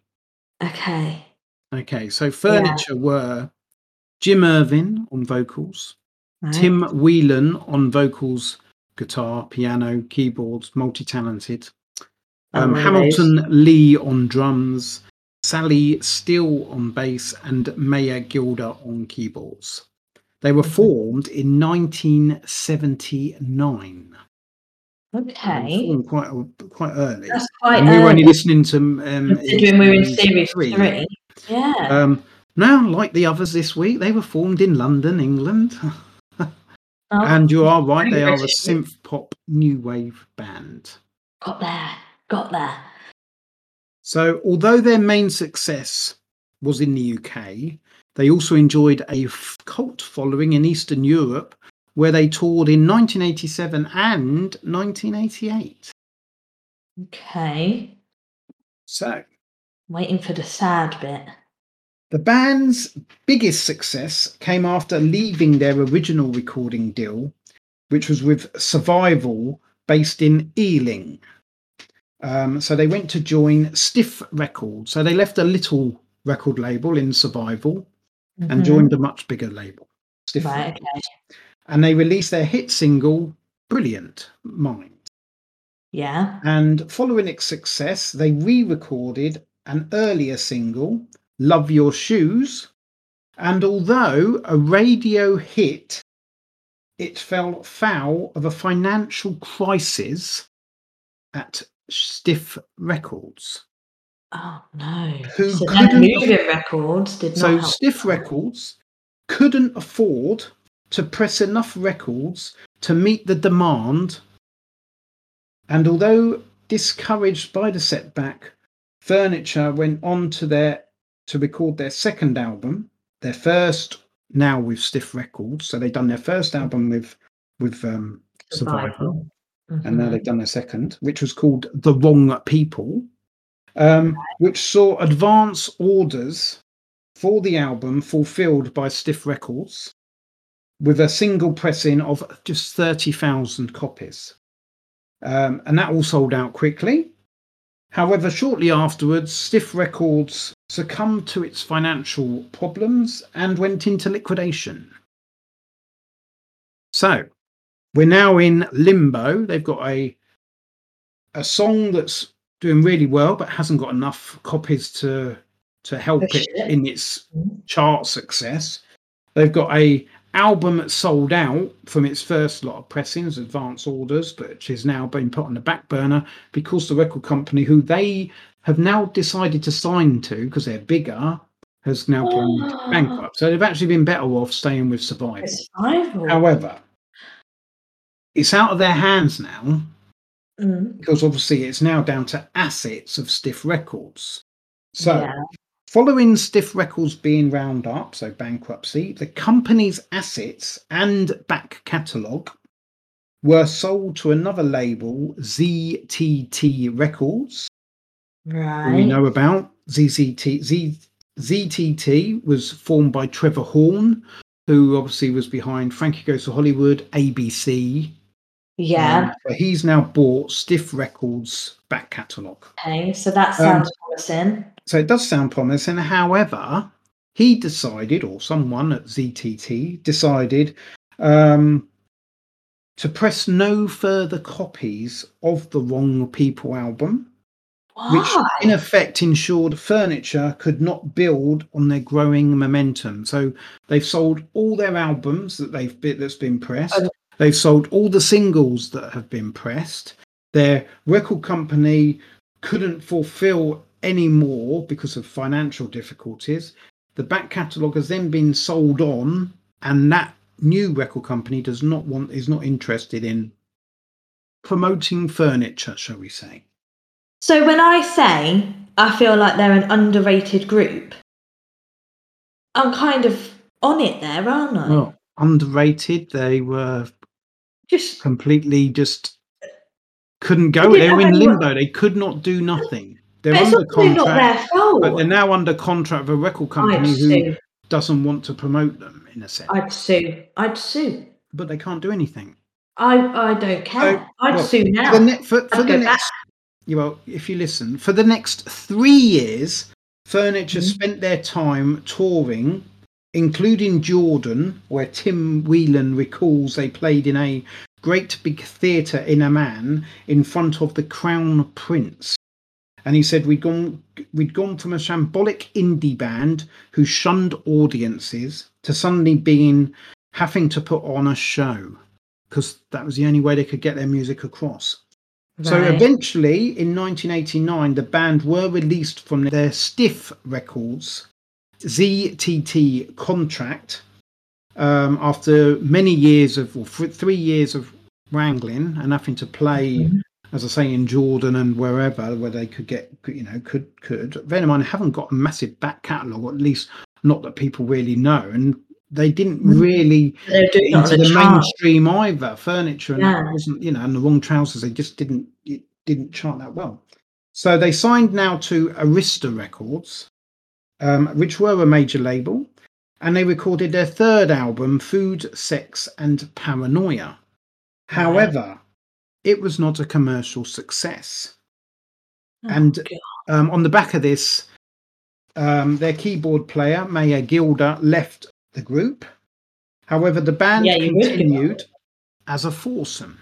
Okay. Okay, so furniture yeah. were Jim Irvin on vocals, right. Tim Whelan on vocals, guitar, piano, keyboards, multi talented, um, Hamilton Lee on drums, Sally Steele on bass, and Maya Gilder on keyboards. They were formed in 1979. Okay. Quite quite early. That's quite. And we were only listening to. Um, Considering we were in series three. three. Yeah. Um, now, like the others this week, they were formed in London, England. oh, and you are right; they are a synth pop new wave band. Got there, got there. So, although their main success was in the UK, they also enjoyed a cult following in Eastern Europe where they toured in 1987 and 1988. Okay. So, Waiting for the sad bit. the band's biggest success came after leaving their original recording deal, which was with Survival, based in Ealing. Um, so they went to join Stiff Records. So they left a little record label in Survival and Mhm. joined a much bigger label, Stiff Right, okay. And they released their hit single, Brilliant Mind. Yeah. And following its success, they re recorded an earlier single, Love Your Shoes. And although a radio hit, it fell foul of a financial crisis at Stiff Records. Oh no. Who so couldn't- records did not So. Stiff Records couldn't afford to press enough records to meet the demand. And although discouraged by the setback, Furniture went on to their to record their second album, their first now with Stiff Records. So they've done their first album with with um, Survival and now they've done a second, which was called The Wrong People, um, which saw advance orders for the album fulfilled by Stiff Records with a single pressing of just 30,000 copies. Um, and that all sold out quickly. However, shortly afterwards, Stiff Records succumbed to its financial problems and went into liquidation. So, we're now in limbo. They've got a a song that's doing really well, but hasn't got enough copies to to help it in its Mhm. chart success. They've got a album sold out from its first lot of pressings, advance orders, but which is now been put on the back burner because the record company, who they have now decided to sign to because they're bigger, has now gone Ah. bankrupt. So they've actually been better off staying with Survival. Survival. However, it's out of their hands now Mm. because obviously it's now down to assets of Stiff Records. So, Yeah. Following Stiff Records being round up, so bankruptcy, the company's assets and back catalogue were sold to another label, ZTT Records, Right. we know about. ZZT, Z, ZTT was formed by Trevor Horn, who obviously was behind Frankie Goes to Hollywood, ABC, Yeah. Um, but he's now bought Stiff Records back catalogue. Okay. So that Um, sounds promising. So it does sound promising. However, he decided, or someone at ZTT decided, um, to press no further copies of the Wrong People album, which in effect ensured furniture could not build on their growing momentum. So they've sold all their albums that they've bit that's been pressed. Oh. They've sold all the singles that have been pressed. Their record company couldn't fulfill any more because of financial difficulties. The back catalogue has then been sold on, and that new record company does not want is not interested in promoting furniture, shall we say. So when I say I feel like they're an underrated group, I'm kind of on it there, aren't I? Well, underrated. They were Just completely just couldn't go. They They were in have anyone- limbo. They could not do nothing. They're but under contract, their fault. but they're now under contract with a record company who sue. doesn't want to promote them in a sense. I'd sue. I'd sue. but they can't do anything. I I don't care. So, I'd well, sue now. For the, ne- for, for the next, you well, if you listen, for the next three years, Furniture Mhm. spent their time touring, including Jordan, where Tim Whelan recalls they played in a great big theatre in Amman in front of the Crown Prince. And he said we'd gone we'd gone from a shambolic indie band who shunned audiences to suddenly being having to put on a show because that was the only way they could get their music across. So eventually, in 1989, the band were released from their Stiff Records ZTT contract um, after many years of, or three years of wrangling and having to play, Mhm. As I say, in Jordan and wherever where they could get, you know, could could. Bear in mind, haven't got a massive back catalogue, or at least not that people really know. And they didn't Mm. really They were doing it get into the chart. mainstream either. Furniture and Yeah. wasn't, you know, and the wrong trousers. They just didn't it didn't chart that well. So they signed now to Arista Records, um, which were a major label, and they recorded their third album, Food, Sex, and Paranoia. However, it was not a commercial success. Oh, and- Um, on the back of this, um, their keyboard player, Maya Gilder, left the group. However, the band Yeah, you would give up. continued as a foursome,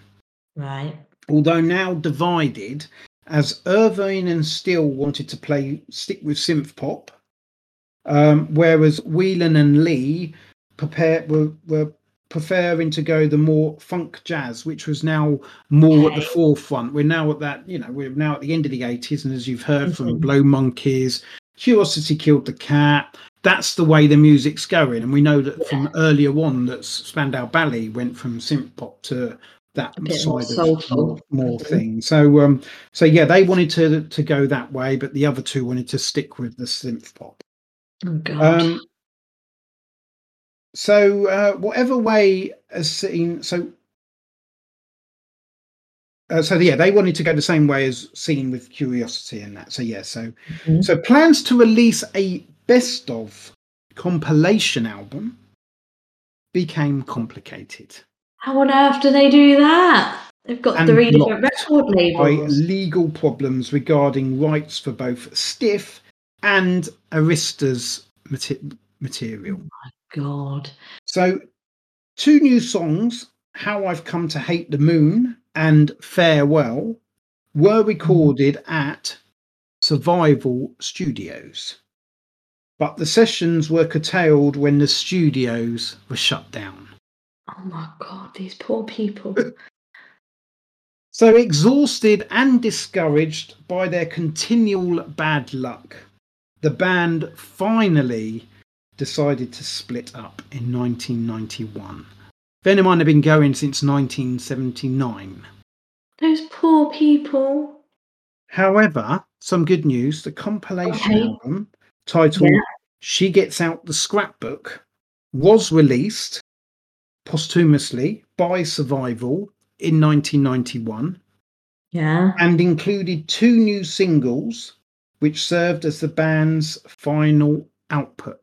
right. although now divided, as Irvine and Steele wanted to play stick with synth pop, um, whereas Whelan and Lee prepared were, were preferring to go the more funk jazz, which was now more at the Okay. forefront. We're now at that, you know, we're now at the end of the 80s, and as you've heard from Mhm. Blow Monkeys, Curiosity Killed the Cat. That's the way the music's going, and we know that from earlier on that Spandau Ballet went from synth pop to that side more of more, more Mhm. thing. So, um, so yeah, they wanted to to go that way, but the other two wanted to stick with the synth pop. Oh God. Um, so uh, whatever way as seen, so uh, so yeah, they wanted to go the same way as seen with Curiosity and that. So yeah, so Mhm. so plans to release a best of compilation album became complicated How on earth do they do that? They've got And three different record by labels. legal problems regarding rights for both Stiff and Arista's mate- material. God. So, two new songs, How I've Come to Hate the Moon and Farewell, were mm. recorded at Survival Studios. But the sessions were curtailed when the studios were shut down. Oh my God, these poor people. So, exhausted and discouraged by their continual bad luck, the band finally decided to split up in 1991. Venom had been going since 1979. Those poor people. However, some good news the compilation Okay. album titled Yeah. She Gets Out the Scrapbook was released posthumously by Survival in 1991 Yeah. and included two new singles which served as the band's final output.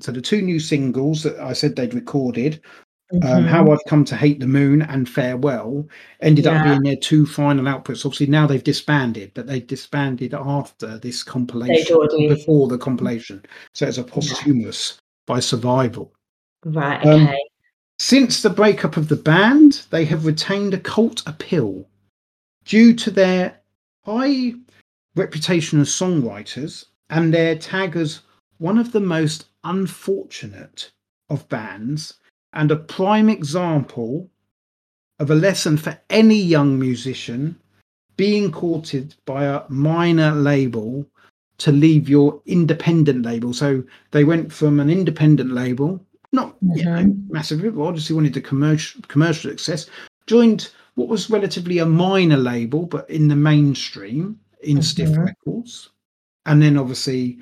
So the two new singles that I said they'd recorded, um, Mhm. How I've Come to Hate the Moon and Farewell, ended up being their two final outputs. Obviously now they've disbanded, but they disbanded after this compilation, before the compilation. So it's a posthumous by Survival. Right, Um, okay. Since the breakup of the band, they have retained a cult appeal due to their high reputation as songwriters and their tag as one of the most unfortunate of bands and a prime example of a lesson for any young musician being courted by a minor label to leave your independent label. So they went from an independent label, not you know, Mhm. massively, but obviously wanted the commercial commercial success, joined what was relatively a minor label, but in the mainstream in Stiff Mhm. Records. And then obviously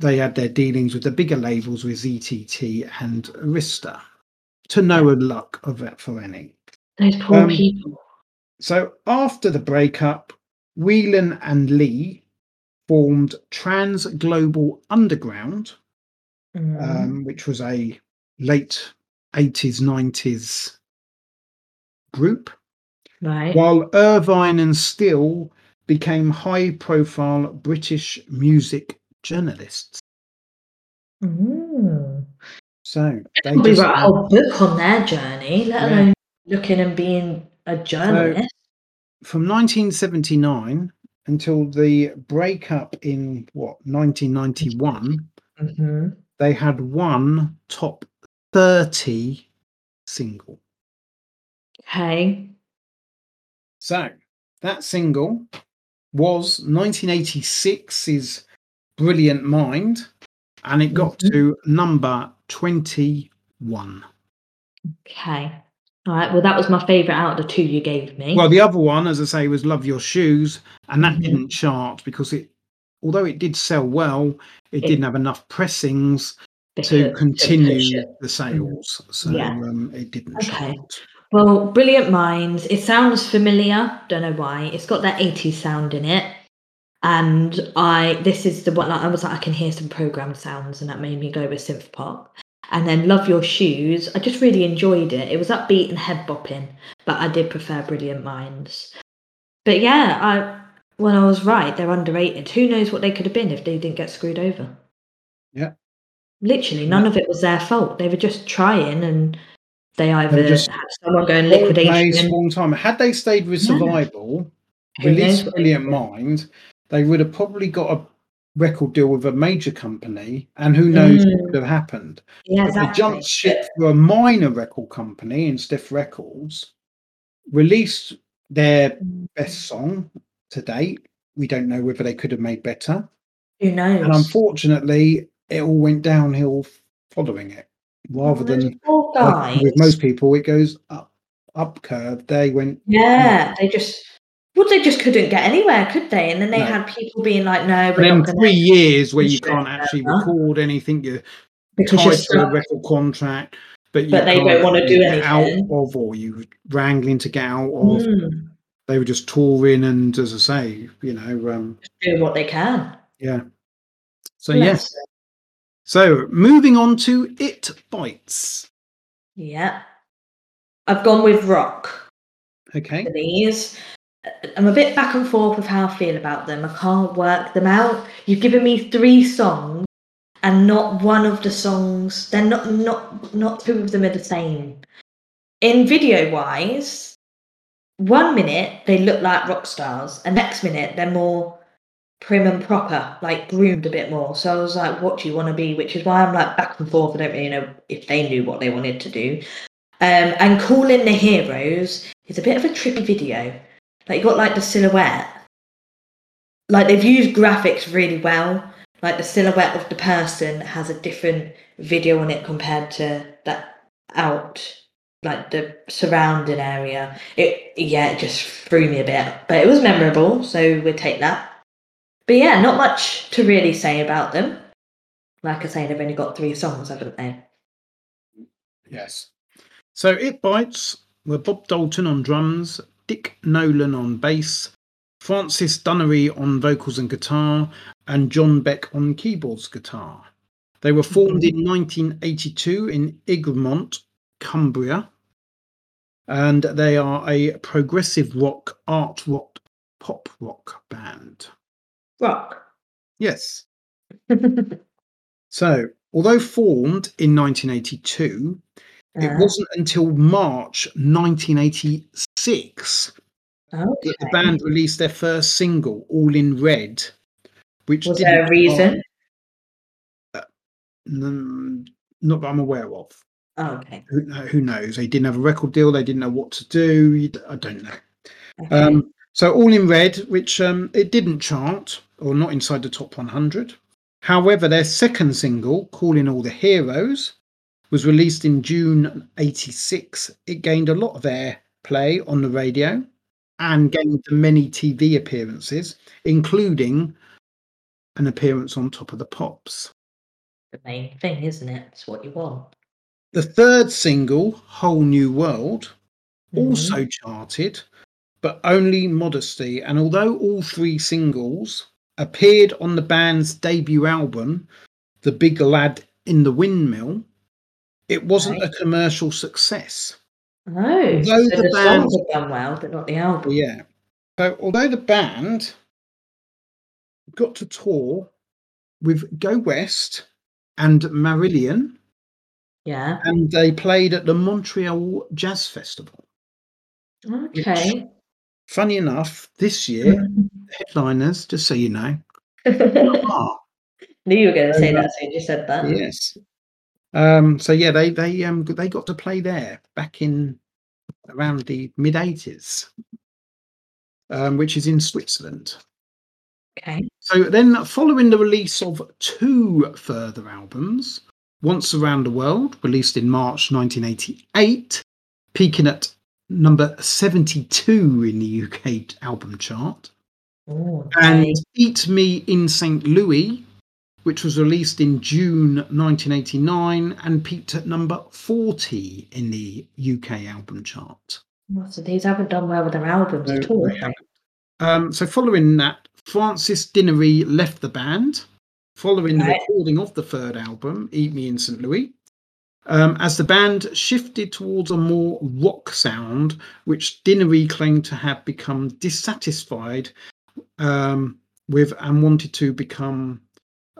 they had their dealings with the bigger labels with ZTT and Arista. To no luck of that for any. Those poor um, people. So after the breakup, Whelan and Lee formed Trans Global Underground, Mm. um, which was a late 80s, 90s group, right. while Irvine and Steele became high profile British music journalists. Mm. So they just wrote a whole book on their journey, let Yeah. alone looking and being a journalist. from 1979 until the breakup in what 1991 hmm they had one top 30 single Okay. so that single was 1986's brilliant mind and it got Mhm. to number 21 Okay. All right. Well, that was my favourite out of the two you gave me. well the other one as i say was love your shoes and that Mhm. didn't chart because it although it did sell well it It- didn't have enough pressings to continue the sales. So Yeah. um, it didn't Okay. chart. Well, Brilliant Minds, it sounds familiar. Don't know why. It's got that 80s sound in it. And I, this is the one, like, I was like, I can hear some program sounds, and that made me go with synth pop. And then Love Your Shoes, I just really enjoyed it. It was upbeat and head bopping, but I did prefer Brilliant Minds. But yeah, I, when I was right, they're underrated. Who knows what they could have been if they didn't get screwed over? Yeah. Literally, none of it was their fault. They were just trying, and they either They just- had someone going Long liquidation. place, long time. Had they stayed with Survival, released knows what they Brilliant Mind, they would have probably got a record deal with a major company, and who knows Mm. what would have happened. Yeah, exactly. They jumped ship for a minor record company in Stiff Records, released their best song to date. We don't know whether they could have made better. Who knows? And unfortunately, it all went downhill following it. Rather than like with most people, it goes up up curve. They went Yeah, they just well, they just couldn't get anywhere, could they? And then they No. had people being like, "No, and we're then three years where you can't actually further. record anything. You're because tied you're to a record contract, but you But they don't wanna do anything out of, or you wrangling to get out of. Mm, They were just touring, and as I say, you know, um, do what they can. yeah. So Bless yes. So moving on to it bites. Yeah. I've gone with rock Okay. for these. I'm a bit back and forth with how I feel about them. I can't work them out. You've given me three songs, and not one of the songs. They're not not not two of them are the same. In video wise, one minute they look like rock stars, and next minute they're more prim and proper, like groomed a bit more. So I was like, what do you want to be? Which is why I'm like back and forth. I don't really know if they knew what they wanted to do. Um, and calling the heroes is a bit of a trippy video. You got like the silhouette. Like they've used graphics really well. Like the silhouette of the person has a different video on it compared to that out like the surrounding area. It yeah, it just threw me a bit. But it was memorable, so we'll take that. But yeah, not much to really say about them. Like I say, they've only got three songs, haven't they? Yes. So it bites were Bob Dalton on drums, Dick Nolan on bass, Francis Dunnery on vocals and guitar, and John Beck on keyboards guitar. They were formed in 1982 in Egremont, Cumbria, and they are a progressive rock, art rock, pop rock band. Rock. Yes. So, although formed in 1982, it Uh, wasn't until March 1986 that the band released their first single, All in Red, which Was there a reason? Mm, not that I'm aware of. Oh, okay. Who, who knows? They didn't have a record deal. They didn't know what to do. I don't know. okay. Um, so All in Red, which um, it didn't chart or not inside the top 100. However, their second single, Calling All the Heroes, was released in June 86. It gained a lot of airplay on the radio and gained many TV appearances, including an appearance on Top of the Pops. the main thing, isn't it? It's what you want. The third single, Whole New World, Mhm. also charted, but only modestly. And although all three singles appeared on the band's debut album, The Big Lad in the Windmill, it wasn't Right. a commercial success. Oh, Although so the the, band- songs have done well, but not the album. Yeah. So although the band got to tour with Go West and Marillion, Yeah. and they played at the Montreux Jazz Festival. Okay. Funny enough, this year, headliners, just so you know, Knew you were going to say that so you said that. Yes. Um, so yeah, they they um they got to play there back in around the mid eighties, um, which is in Switzerland. Okay. So then, following the release of two further albums, Once Around the World, released in March 1988, peaking at number 72 in the UK album chart, Oh, and. Eat Me in St. Louis, which was released in June 1989 and peaked at number 40 in the UK album chart. So these haven't done well with their albums no, at all. Um, so following that, Francis Dinnery left the band following right. the recording of the third album, Eat Me in St. Louis. Um, as the band shifted towards a more rock sound, which Dinnery claimed to have become dissatisfied um, with and wanted to become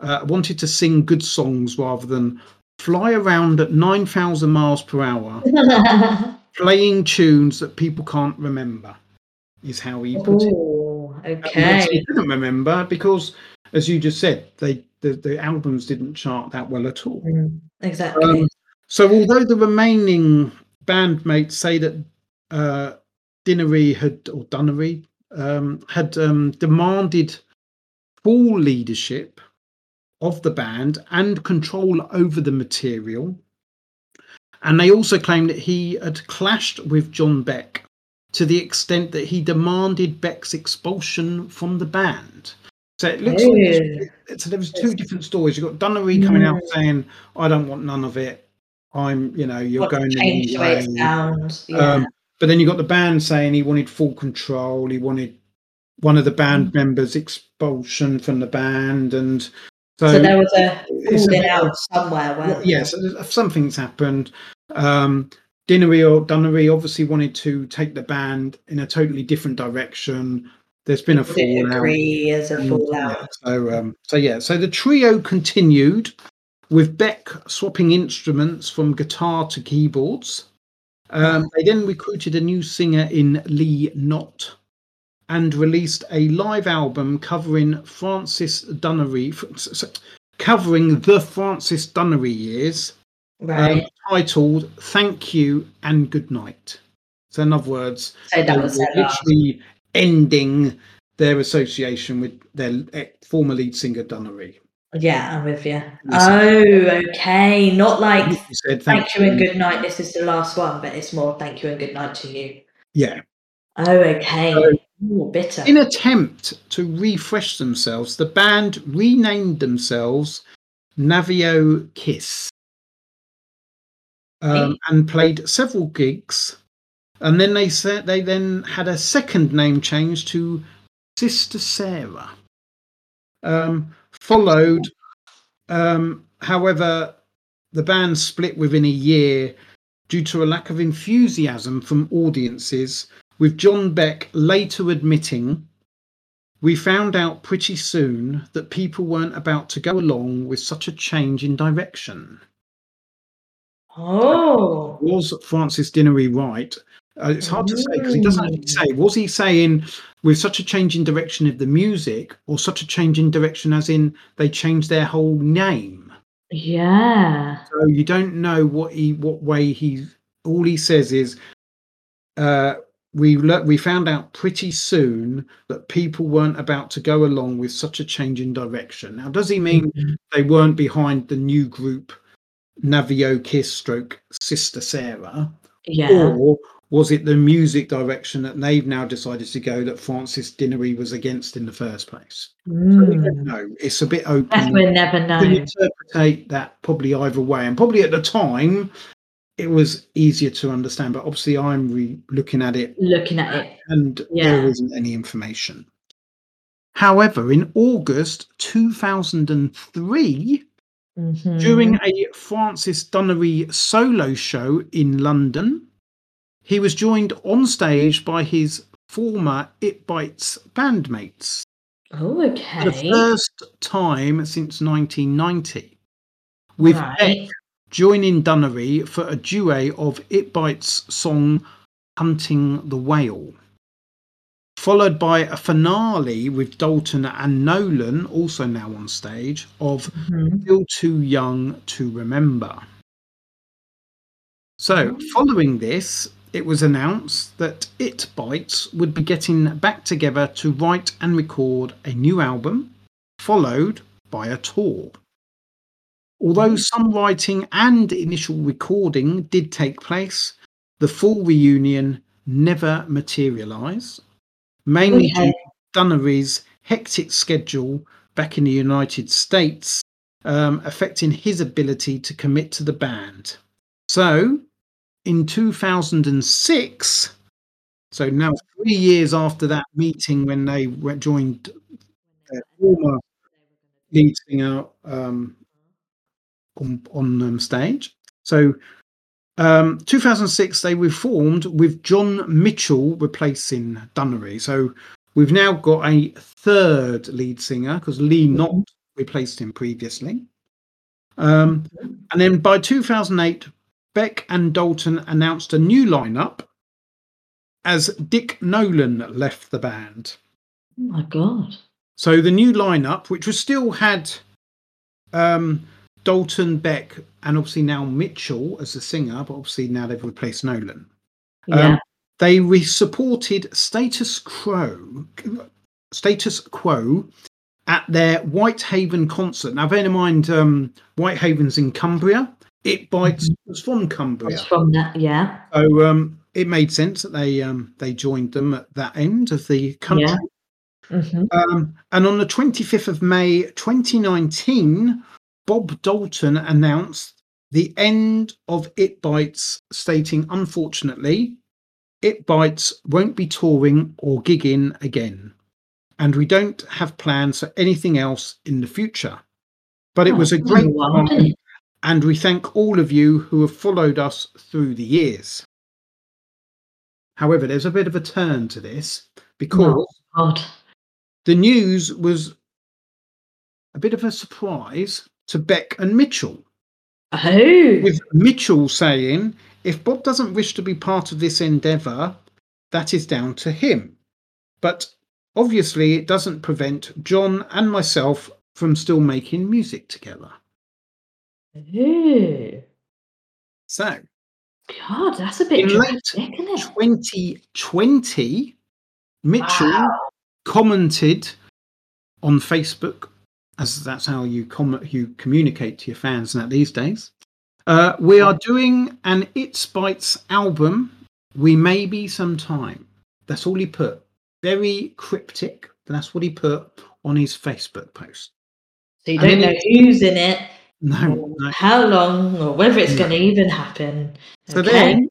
uh, wanted to sing good songs rather than fly around at 9,000 miles per hour playing tunes that people can't remember is how he put Ooh, it. Okay. He didn't remember because, as you just said, they the, the albums didn't chart that well at all. Mm, exactly. Um, so although the remaining bandmates say that uh, Dinnery had or Dunnery um, had um, demanded full leadership of the band and control over the material. And they also claim that he had clashed with John Beck to the extent that he demanded Beck's expulsion from the band. So it looks like it's, there was two different stories. You've got Dunnery coming out saying, "I don't want none of it. I'm, you know, you're what going the wrong way." Sounds, yeah. um, but then you got the band saying he wanted full control. He wanted one of the band mm. members expulsion from the band, and so, so there was a falling out somewhere. Where yes, something's happened. Um, Dinnery or Dunnery obviously wanted to take the band in a totally different direction. There's been a fallout. Agree as a mm, fallout. So, um, so yeah, so the trio continued with Beck swapping instruments from guitar to keyboards. Um, they then recruited a new singer in Lee Knott and released a live album covering Francis Dunnery, covering the Francis Dunnery years, um, right. um, titled "Thank You and Good Night." So, in other words, so that was literally ending their association with their former lead singer Dunnery. Yeah, I'm with you. Oh, okay. Not like you said, thank, thank you and good night. This is the last one, but it's more thank you and good night to you. Yeah. Oh, okay. So, Ooh, bitter. In attempt to refresh themselves, the band renamed themselves Navajo Kiss um, and played several gigs. And then they said they then had a second name change to Sister Sarah. Um, followed, um, however, the band split within a year due to a lack of enthusiasm from audiences with John Beck later admitting, We found out pretty soon that people weren't about to go along with such a change in direction. Oh. Was Francis Dinnery right? Uh, it's hard to say because he doesn't actually say. Was he saying with such a change in direction of the music, or such a change in direction as in they changed their whole name? Yeah. So you don't know what he, what way he. All he says is, uh, we le- we found out pretty soon that people weren't about to go along with such a change in direction. Now, does he mean mm-hmm. they weren't behind the new group Navajo Kiss stroke Sister Sarah? Yeah. Or was it the music direction that they've now decided to go that Francis Dinnery was against in the first place? Mm. No, it's a bit open. we'll never know. You interpret that probably either way, and probably at the time it was easier to understand. But obviously, I'm re- looking at it, looking at it, and yeah. there isn't any information. However, in August 2003, mm-hmm. during a Francis Dunnery solo show in London, he was joined on stage by his former It Bites bandmates. Oh, okay. For the first time since 1990. With right. Beck joining Dunnery for a duet of It Bites song Hunting the Whale. Followed by a finale with Dalton and Nolan, also now on stage, of mm-hmm. Still Too Young to Remember. So, following this, it was announced that It Bites would be getting back together to write and record a new album, followed by a tour. Although some writing and initial recording did take place, the full reunion never materialised, mainly due to Dunnery's hectic schedule back in the United States um, affecting his ability to commit to the band. So, in 2006, so now three years after that meeting when they joined their former lead singer um, on, on um, stage. So, um, 2006, they reformed with John Mitchell replacing Dunnery. So, we've now got a third lead singer because Lee Knott replaced him previously. Um, and then by 2008, Beck and Dalton announced a new lineup as Dick Nolan left the band. Oh my god. So the new lineup, which was still had um, Dalton, Beck, and obviously now Mitchell as the singer, but obviously now they've replaced Nolan. Yeah. Um, they re- supported Status Quo, Status Quo, at their Whitehaven concert. Now, bear in mind, um, Whitehaven's in Cumbria. It bites was from Cumbria, It's from that, yeah. so um, it made sense that they um, they joined them at that end of the country. Yeah. hmm Um, and on the 25th of May 2019, Bob Dalton announced the end of It Bites, stating, unfortunately, It Bites won't be touring or gigging again. And we don't have plans for anything else in the future. But it Oh, was a great one. a while, time, hasn't it? and we thank all of you who have followed us through the years. However, there's a bit of a turn to this because oh, God. the news was a bit of a surprise to Beck and Mitchell, Oh. with Mitchell saying, if Bob doesn't wish to be part of this endeavour, that is down to him. But obviously, it doesn't prevent John and myself from still making music together. Oh. So, God, that's a bit In late isn't it? 2020, Mitchell Wow. commented on Facebook, as that's how you com- you communicate to your fans now these days. Uh, we are doing an It Bites album. We may be sometime. That's all he put. Very cryptic. That's what he put on his Facebook post. So you don't know it- who's in it, No, or no. how long, or whether it's No. going to even happen. So Okay. then,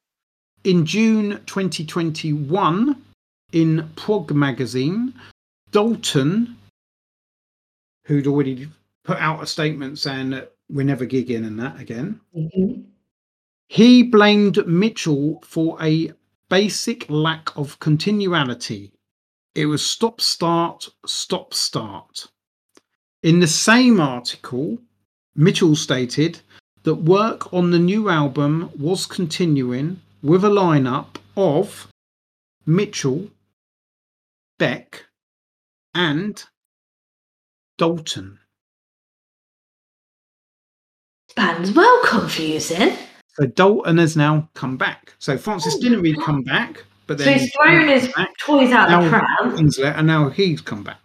in June 2021, in Prog magazine, Dalton, who'd already put out a statement saying that we're never gigging and that again, Mhm. he blamed Mitchell for a basic lack of continuity. It was stop, start, stop, start. In the same article, Mitchell stated that work on the new album was continuing with a lineup of Mitchell, Beck, and Dalton. Band's well confusing. So Dalton has now come back. So Francis Oh, didn't really come back, but So then he's thrown his back. toys out Now- the pram. And now he's come back.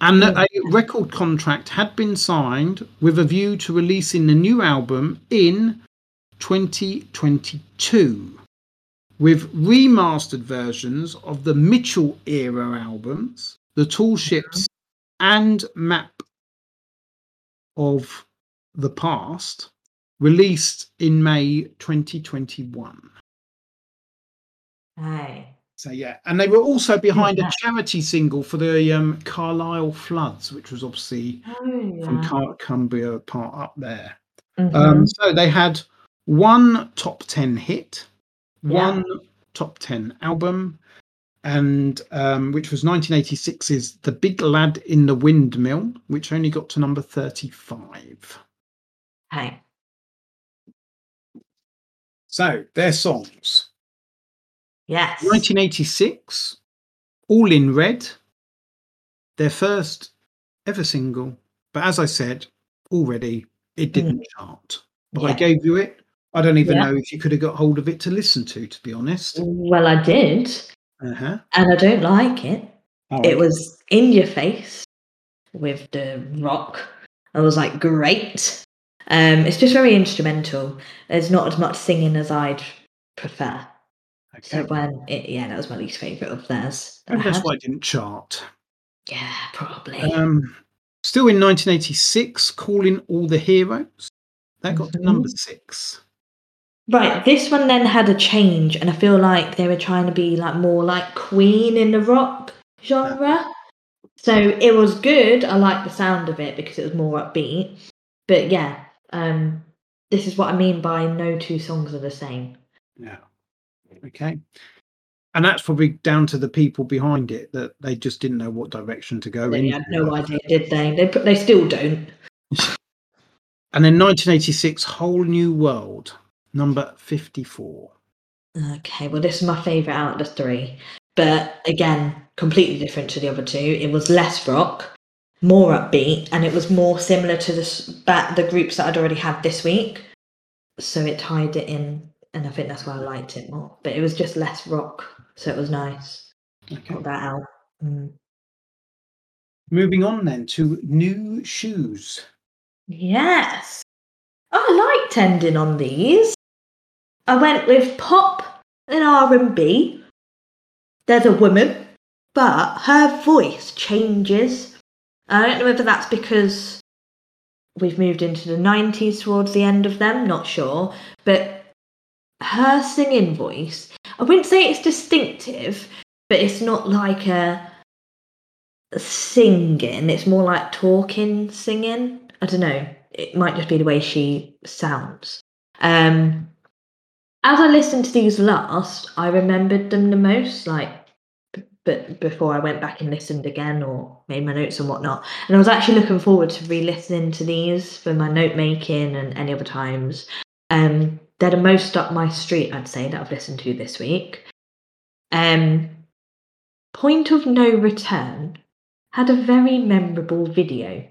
And Hmm. a record contract had been signed with a view to releasing the new album in 2022 with remastered versions of the Mitchell era albums, the Tall Ships, and Map of the Past, released in May 2021. Hey. So yeah, and they were also behind Yeah. a charity single for the um, Carlisle floods, which was obviously Oh, yeah. from Car- Cumbria part up there. Mhm. Um, so they had one top ten hit, Yeah. one top ten album, and um, which was 1986's "The Big Lad in the Windmill," which only got to number thirty-five. hey. So their songs. Yes. 1986, All in Red, their first ever single. But as I said already, it didn't chart. But I gave you it. I don't even Yeah. know if you could have got hold of it to listen to, to be honest. Well, I did, Uh-huh. and I don't like it. All It was in your face with the rock. I was like, great. Um, it's just very instrumental. There's not as much singing as I'd prefer. So when it, yeah, that was my least favorite of theirs. that that's why it didn't chart. Yeah, probably. Um, Still in 1986, Calling All the Heroes. That got to number six. Right, this one then had a change, and I feel like they were trying to be like more like Queen in the rock genre. So it was good. I liked the sound of it because it was more upbeat. But yeah, um, this is what I mean by no two songs are the same. Yeah. Okay. And that's probably down to the people behind it that they just didn't know what direction to go They in. They had no idea, did they? They they still don't. And then 1986, Whole New World, number 54. Okay, well, this is my favourite out of the three. But again, completely different to the other two. It was less rock, more upbeat, and it was more similar to the, the groups that I'd already had this week. So it tied it in, and I think that's why I liked it more. But it was just less rock, so it was nice. Okay. Got that out. Mm. Moving on then to Nu Shooz. Yes. I liked ending on these. I went with pop and R&B. There's a woman, but her voice changes. I don't know whether that's because we've moved into the 90s towards the end of them, not sure. But her singing voice, I wouldn't say it's distinctive, but it's not like a singing, it's more like talking, singing. I don't know. It might just be the way she sounds. Um, as I listened to these last, I remembered them the most, like, b- but before I went back and listened again or made my notes and whatnot. And I was actually looking forward to re-listening to these for my note making and any other times. Um, they're the most up my street, I'd say, that I've listened to this week. Um, Point of No Return had a very memorable video.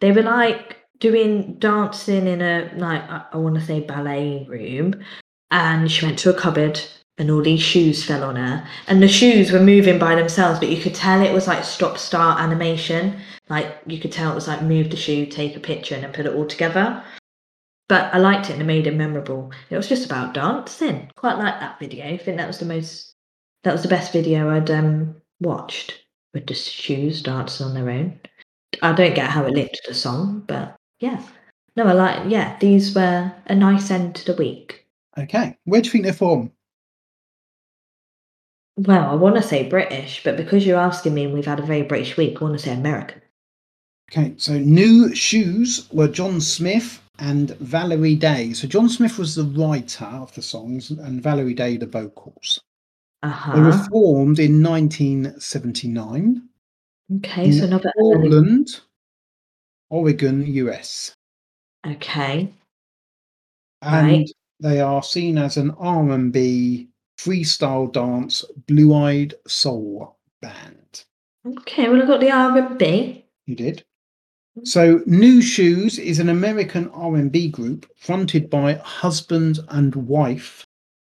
They were like doing dancing in a like I, I want to say ballet room, and she went to a cupboard and all these shoes fell on her, and the shoes were moving by themselves, but you could tell it was like stop start animation. Like you could tell it was like move the shoe, take a picture, and then put it all together. But I liked it and it made it memorable. It was just about dancing. Quite like that video. I think that was the most that was the best video I'd um watched with the shoes dancing on their own. I don't get how it linked to the song, but yeah. No, I like yeah, these were a nice end to the week. Okay. Where do you think they're from? Well, I want to say British, but because you're asking me and we've had a very British week, I want to say American. Okay. So Nu Shooz were John Smith and Valerie Day. So John Smith was the writer of the songs and Valerie Day the vocals. Uh huh. They were formed in 1979 Okay, so another early. Portland, Oregon, US. Okay. and Right. They are seen as an R&B freestyle dance blue-eyed soul band. Okay, well I got the R and B. You did. So Nu Shooz is an American R&B group fronted by husband and wife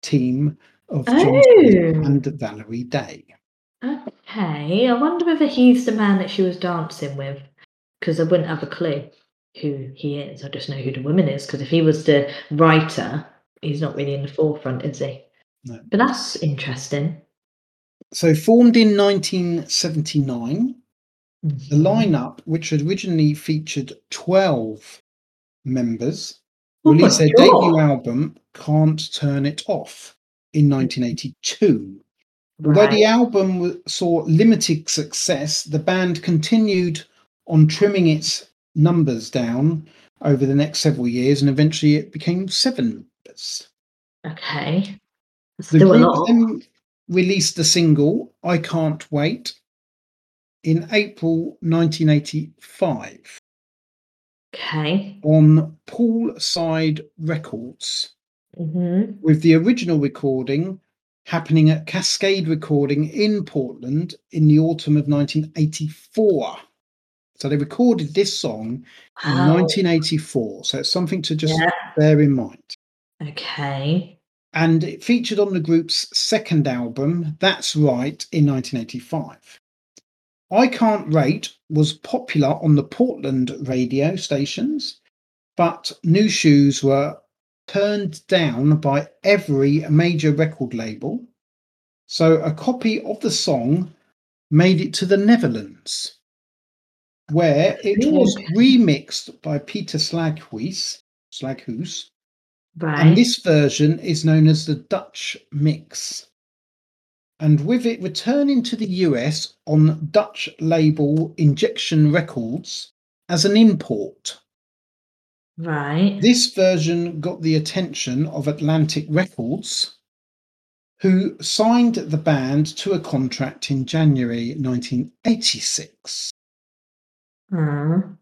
team of John Oh. and Valerie Day. Okay. I wonder whether he's the man that she was dancing with. Because I wouldn't have a clue who he is. I just know who the woman is. Because if he was the writer, he's not really in the forefront, is he? No. But that's interesting. So formed in 1979, the Mhm. lineup, which had originally featured 12 members, Oh released their God. debut album, Can't Turn It Off, in 1982. Although the album saw limited success, the band continued on trimming its numbers down over the next several years, and eventually it became seven Okay. That's The Still a lot. then released the single "I Can't Wait" in April 1985 Okay. on Poolside Records, hmm with the original recording happening at Cascade Recording in Portland in the autumn of 1984. So they recorded this song in 1984. So it's something to just Yeah. bear in mind. Okay. And it featured on the group's second album, That's Right, in 1985. I Can't Wait was popular on the Portland radio stations, but Nu Shooz were turned down by every major record label. So a copy of the song made it to the Netherlands. where it was remixed by Peter Slaghuis, Slaghuis, Right. and this version is known as the Dutch mix. And with it returning to the US on Dutch label Injection Records as an import. right. This version got the attention of Atlantic Records, who signed the band to a contract in January 1986. Mm.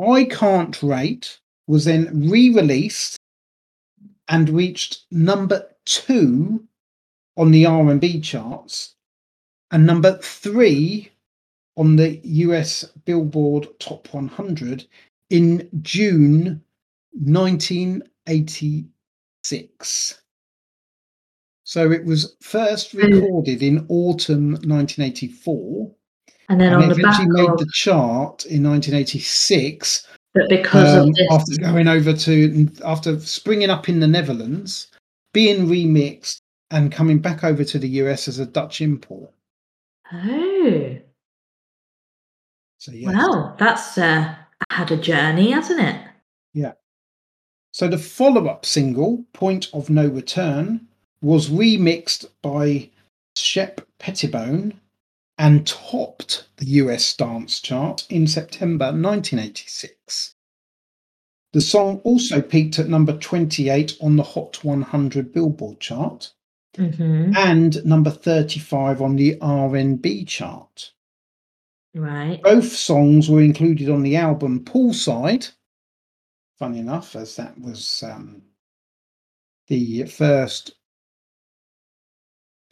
I Can't Wait was then re released and reached number two on the R&B charts and number three on the US Billboard Top 100 in June 1986. So it was first hmm. recorded in autumn 1984 And then and on the back made of, the chart in 1986 but because um, of this, after going over to after springing up in the Netherlands, being remixed and coming back over to the US as a Dutch import. oh, So yeah. wow, that's uh, had a journey, hasn't it? Yeah. So the follow-up single, "Point of No Return," was remixed by Shep Pettibone and topped the US dance chart in September 1986. The song also peaked at number 28 on the Hot 100 Billboard chart hmm and number 35 on the R&B chart. Right. Both songs were included on the album Poolside, funny enough, as that was um, the first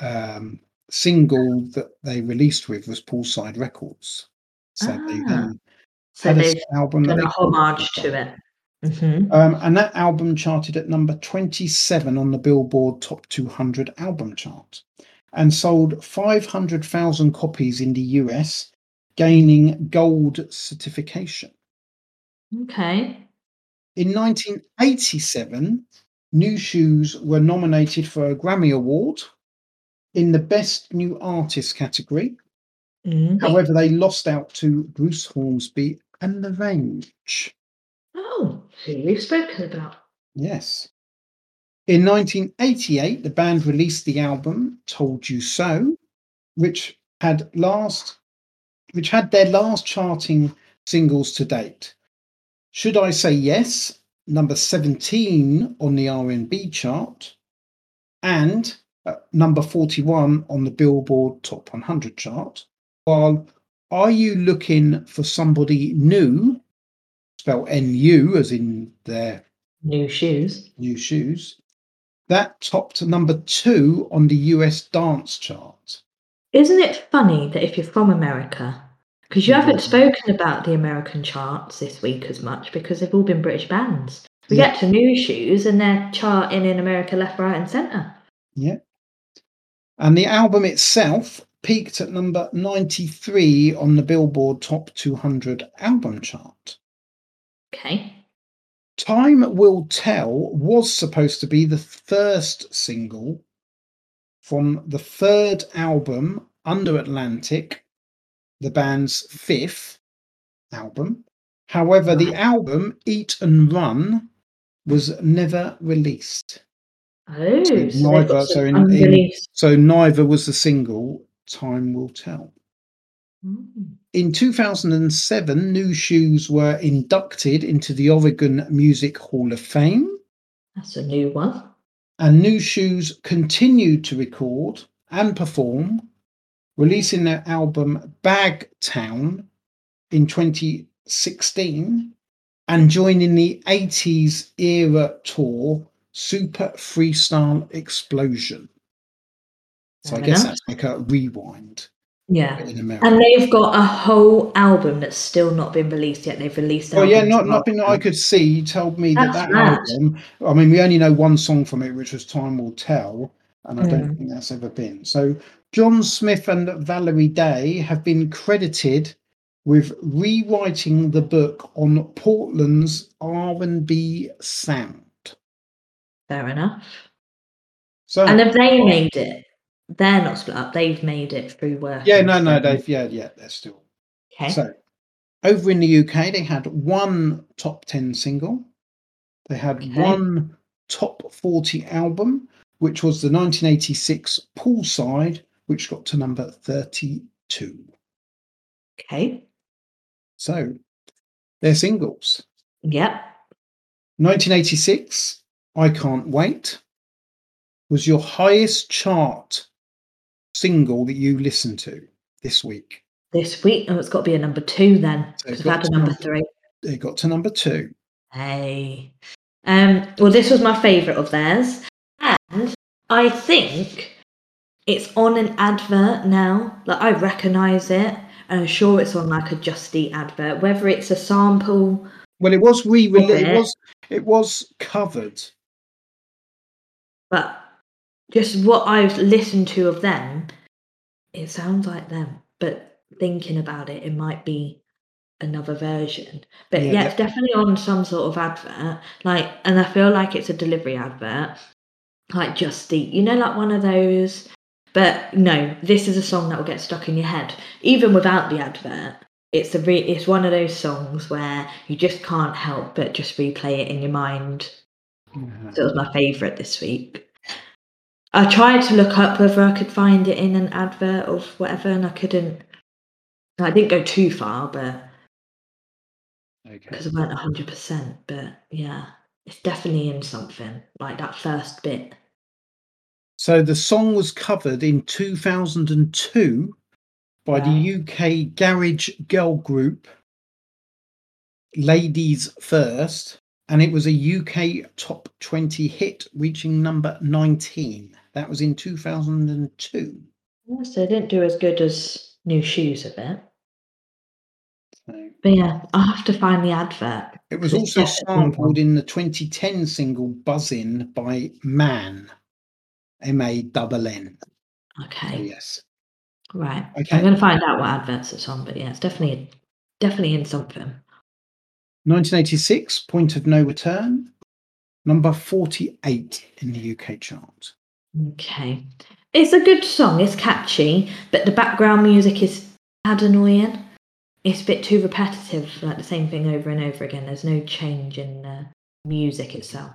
um, single that they released with was Poolside Records. So they Ah, then So had they've album done a homage to it. hmm Um, and that album charted at number 27 on the Billboard Top 200 album chart and sold 500,000 copies in the US, gaining gold certification. Okay. In 1987, Nu Shooz were nominated for a Grammy Award in the Best New Artist category. Mm. However, they lost out to Bruce Hornsby and The Range. Oh, who we've spoken about. Yes. In 1988, the band released the album "Told You So," which had last, which had their last charting singles to date. "Should I Say Yes," number 17 on the R&B chart, and number 41 on the Billboard Top 100 chart. While "Are You Looking for Somebody Nu," spelled N-U as in their Nu Shooz. Nu Shooz. That topped number two on the US dance chart. Isn't it funny that if you're from America, because you haven't Mhm. spoken about the American charts this week as much because they've all been British bands. We Yeah. get to Nu Shooz and they're charting in America left, right, and centre. And the album itself peaked at number 93 on the Billboard Top 200 album chart. Okay. Time Will Tell was supposed to be the first single from the third album under Atlantic, the band's fifth album. However, the album Eat and Run was never released. Oh, so neither- so in- in- So neither was the single Time Will Tell. Mm. In 2007, Nu Shooz were inducted into the Oregon Music Hall of Fame. That's a new one. and Nu Shooz continued to record and perform, releasing their album Bagtown in 2016 and joining the 80s era tour Super Freestyle Explosion. So I guess that's like a rewind Yeah. in America. And they've got a whole album that's still not been released yet. They've released. It. Oh yeah, not nothing that I could see. You told me that That's that mad. album. I mean, we only know one song from it, which was "Time Will Tell," and I don't Mm. think that's ever been. So, John Smith and Valerie Day have been credited with rewriting the book on Portland's R and B sound. Fair enough. So, And have they made it? They're not split up. They've made it through work. yeah, no, no, they've yeah, yeah, they're still Okay. so. over in the UK, they had one top 10 single. They had Okay. one top 40 album, which was the 1986 Poolside, which got to number 32. Okay. So they're singles. Yep. 1986, I Can't Wait, was your highest chart single that you listened to this week. This week, oh, it's got to be a number two then, So I've had a number number- three. It got to number two. Hey. Um, well, this was my favourite of theirs. And I think it's on an advert now. Like, I recognise it. And I'm sure it's on like a Just Eat advert. Whether it's a sample. Well, it was re-released. It Okay. was it was covered. But just what I've listened to of them, it sounds like them. But thinking about it, it might be another version. But Yeah, yeah, it's definitely on some sort of advert. Like, and I feel like it's a delivery advert, like Just Eat. You know, like one of those. But no, this is a song that will get stuck in your head, even without the advert. It's a re- it's one of those songs where you just can't help but just replay it in your mind So it was my favourite this week. I tried to look up whether I could find it in an advert of whatever, and I couldn't. I didn't go too far, but Okay. because I weren't hundred percent. But yeah, it's definitely in something like that first bit. So the song was covered in 2002 by the UK garage girl group Ladies First, and it was a UK top 20 hit, reaching number 19. That was in 2002. Yeah, So it didn't do as good as Nu Shooz a bit. So But yeah, I'll have to find the advert. it was also sampled in the 2010 single Buzzin' by Mann. M A double So Okay, yes. right. Okay. I'm gonna find out what adverts it's on, but yeah, it's definitely definitely in something. 1986, Point of No Return, number 48 in the UK chart. Okay. It's a good song, it's catchy, but the background music is tad annoying. It's a bit too repetitive, like the same thing over and over again. There's no change in the music itself.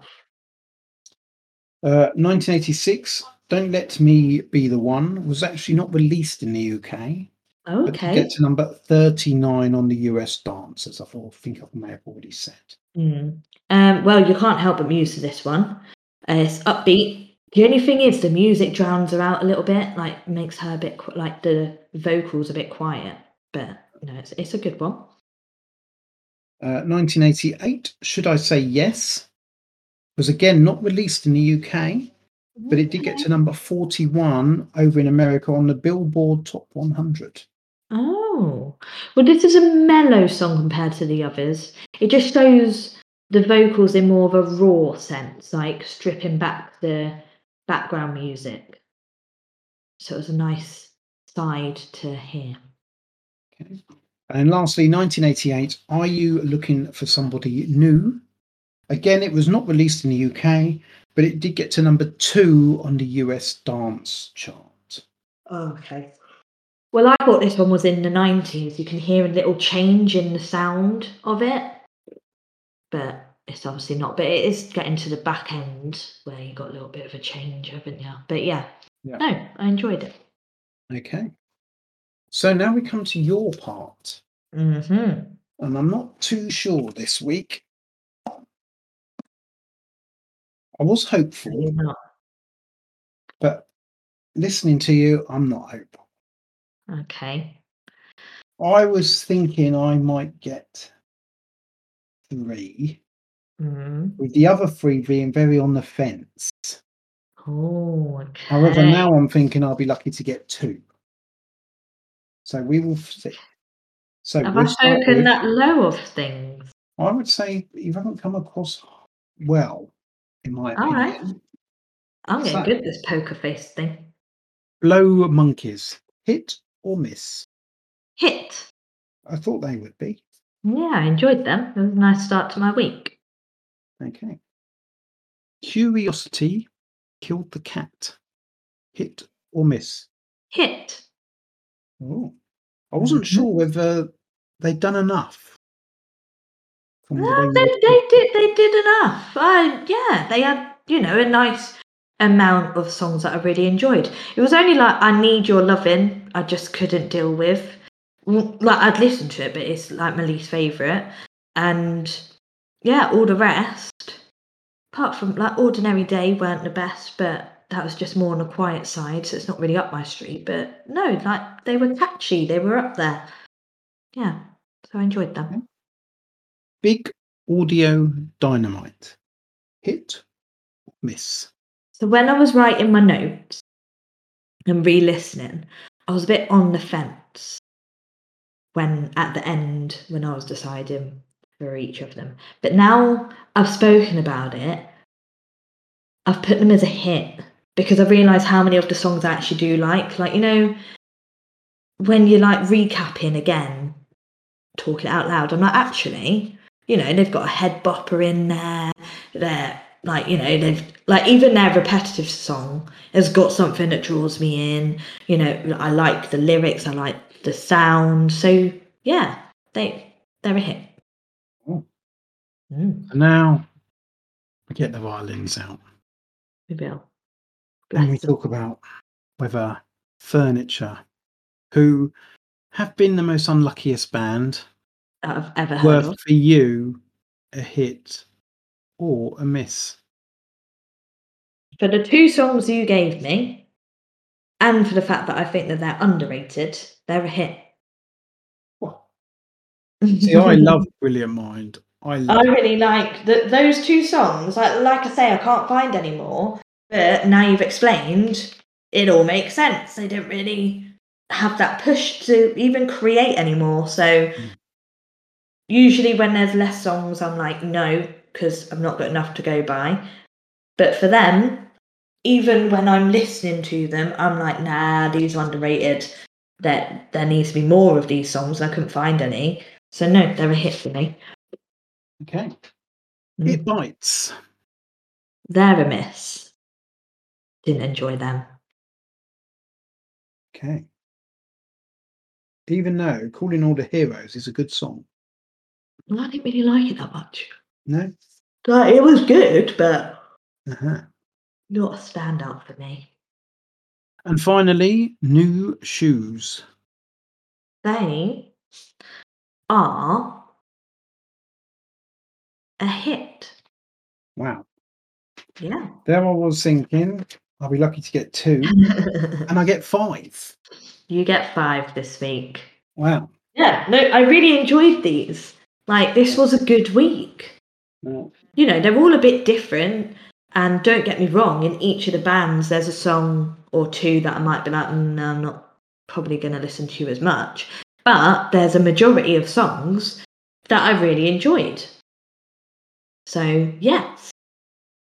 Uh, 1986, Don't Let Me Be the One was actually not released in the UK, Okay. get to number 39 on the US dance, as I thought, think I may have already said. Mm. Um, well, you can't help but muse to this one. Uh, it's upbeat. The only thing is, the music drowns her out a little bit, like makes her a bit qu- like the vocals a bit quiet. But you know, it's it's a good one. Uh, 1988, Should I Say Yes, was again not released in the UK, but it did get to number 41 over in America on the Billboard Top 100. Oh, well, this is a mellow song compared to the others. It just shows the vocals in more of a raw sense, like stripping back the background music. So it was a nice side to hear. Okay. And lastly, 1988, Are You Looking for Somebody Nu? Again, it was not released in the UK, but it did get to number two on the US dance chart. Okay. Well, I thought this one was in the 90s. You can hear a little change in the sound of it, but it's obviously not. But it is getting to the back end where you got a little bit of a change, haven't you? But yeah, Yeah. no, I enjoyed it. Okay. So now we come to your part. hmm And I'm not too sure this week. I was hopeful, but listening to you, I'm not hopeful. Okay. I was thinking I might get three, Mm. with the other three being very on the fence. Oh, okay. However, now I'm thinking I'll be lucky to get two. So we will see. So have we'll I spoken that low of things? I would say you haven't come across well, in my All right. opinion. I'm getting So- good at this poker face thing. Blow monkeys, hit or miss? Hit. I thought they would be. Yeah, I enjoyed them. It was a nice start to my week. Okay. Curiosity killed the cat. Hit or miss? Hit. Oh, I wasn't Mhm. sure whether they'd done enough. The No, they, they did they did enough. Uh, yeah, they had you know a nice amount of songs that I really enjoyed. It was only like I Need Your Loving I just couldn't deal with. Like I'd listen to it, but it's like my least favourite. And yeah, all the rest, apart from like Ordinary Day weren't the best, but that was just more on the quiet side, so it's not really up my street. But no, like they were catchy, they were up there. Yeah. So I enjoyed them. Mm-hmm. big audio dynamite. Hit miss? So when I was writing my notes and re-listening, I was a bit on the fence when at the end when I was deciding for each of them. But now I've spoken about it, I've put them as a hit because I realise how many of the songs I actually do like. Like, you know, when you're like recapping again, talking out loud, I'm like, actually, you know, they've got a head bopper in there. They're like, you know, they've like even their repetitive song has got something that draws me in. You know, I like the lyrics, I like the sound. So yeah, they they're a hit. Mm, And now we get the violins out maybe I'll and we them. talk about whether furniture, who have been the most unluckiest band, that I've ever heard were of. for you a hit or a miss. For the two songs you gave me, and for the fact that I think that they're underrated, they're a hit. Well, See, I love Brilliant Mind. I I really like th- those two songs. Like, like I say, I can't find any more. But now you've explained, it all makes sense. They don't really have that push to even create anymore. So Mm. usually when there's less songs, I'm like, no, because I've not got enough to go by. But for them, even when I'm listening to them, I'm like, nah, these are underrated. That there needs to be more of these songs. I couldn't find any. So no, they're a hit for me. Okay. Mm. It bites. They're a miss. Didn't enjoy them. Okay. Even though Calling All the Heroes is a good song. I didn't really like it that much. No? Like, it was good, but Uh-huh. not a standout for me. And finally, Nu Shooz. They are a hit. Wow. Yeah. There I was thinking, I'll be lucky to get two, and I get five. you get five this week. Wow. Yeah, no, I really enjoyed these. Like, this was a good week. You know, they're all a bit different. And don't get me wrong, in each of the bands, there's a song or two that I might be like, mm, no, I'm not probably going to listen to as much. But there's a majority of songs that I really enjoyed. So, yes,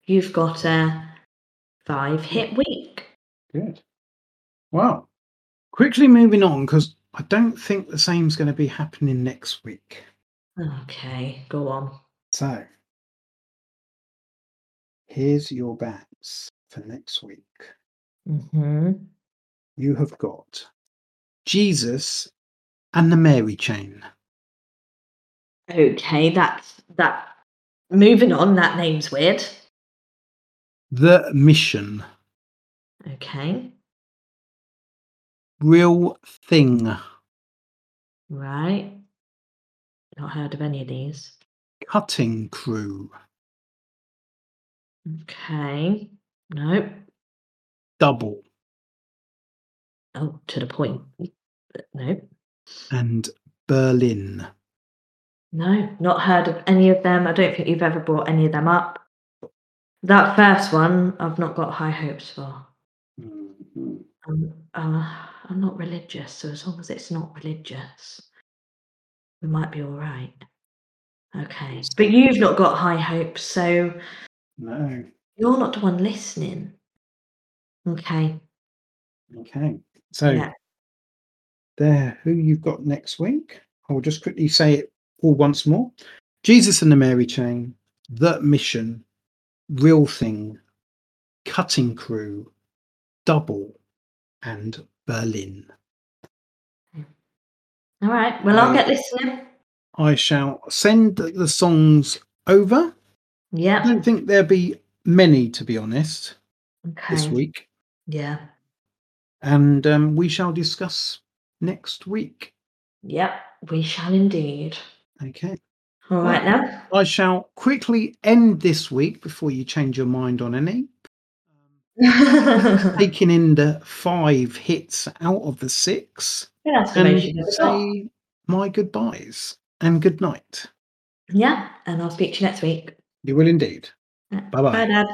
you've got a five hit week. Good. Wow. Quickly moving on, because I don't think the same's going to be happening next week. Okay, go on. So, here's your bats for next week. hmm You have got Jesus and the Mary chain. Okay, that's that. Moving on, that name's weird. The mission. Okay, Real thing. right. Not heard of any of these. Cutting crew. Okay. No. Double. Oh, to the point. No. And Berlin. No, not heard of any of them. I don't think you've ever brought any of them up. That first one, I've not got high hopes for. Mhm. I'm, uh, I'm not religious, so as long as it's not religious, we might be all right. Okay. But you've not got high hopes, so No. you're not the one listening. Okay. Okay. So, Yeah. there, who you've got next week? I'll just quickly say it all once more Jesus and the Mary chain. The mission. Real thing. Cutting crew. Double. And Berlin. All right. Well, I'll get listening. I shall send the songs over. I don't think there'll be many, to be honest, Okay. this week. Yeah. And um, we shall discuss next week. Yep. We shall indeed. Okay. All right now. I shall quickly end this week before you change your mind on any. yeah, Taking in the five hits out of the six that's the and most you've ever say my goodbyes and good night. Yeah. And I'll speak to you next week. You will indeed. Uh, Bye-bye. Bye, Dad.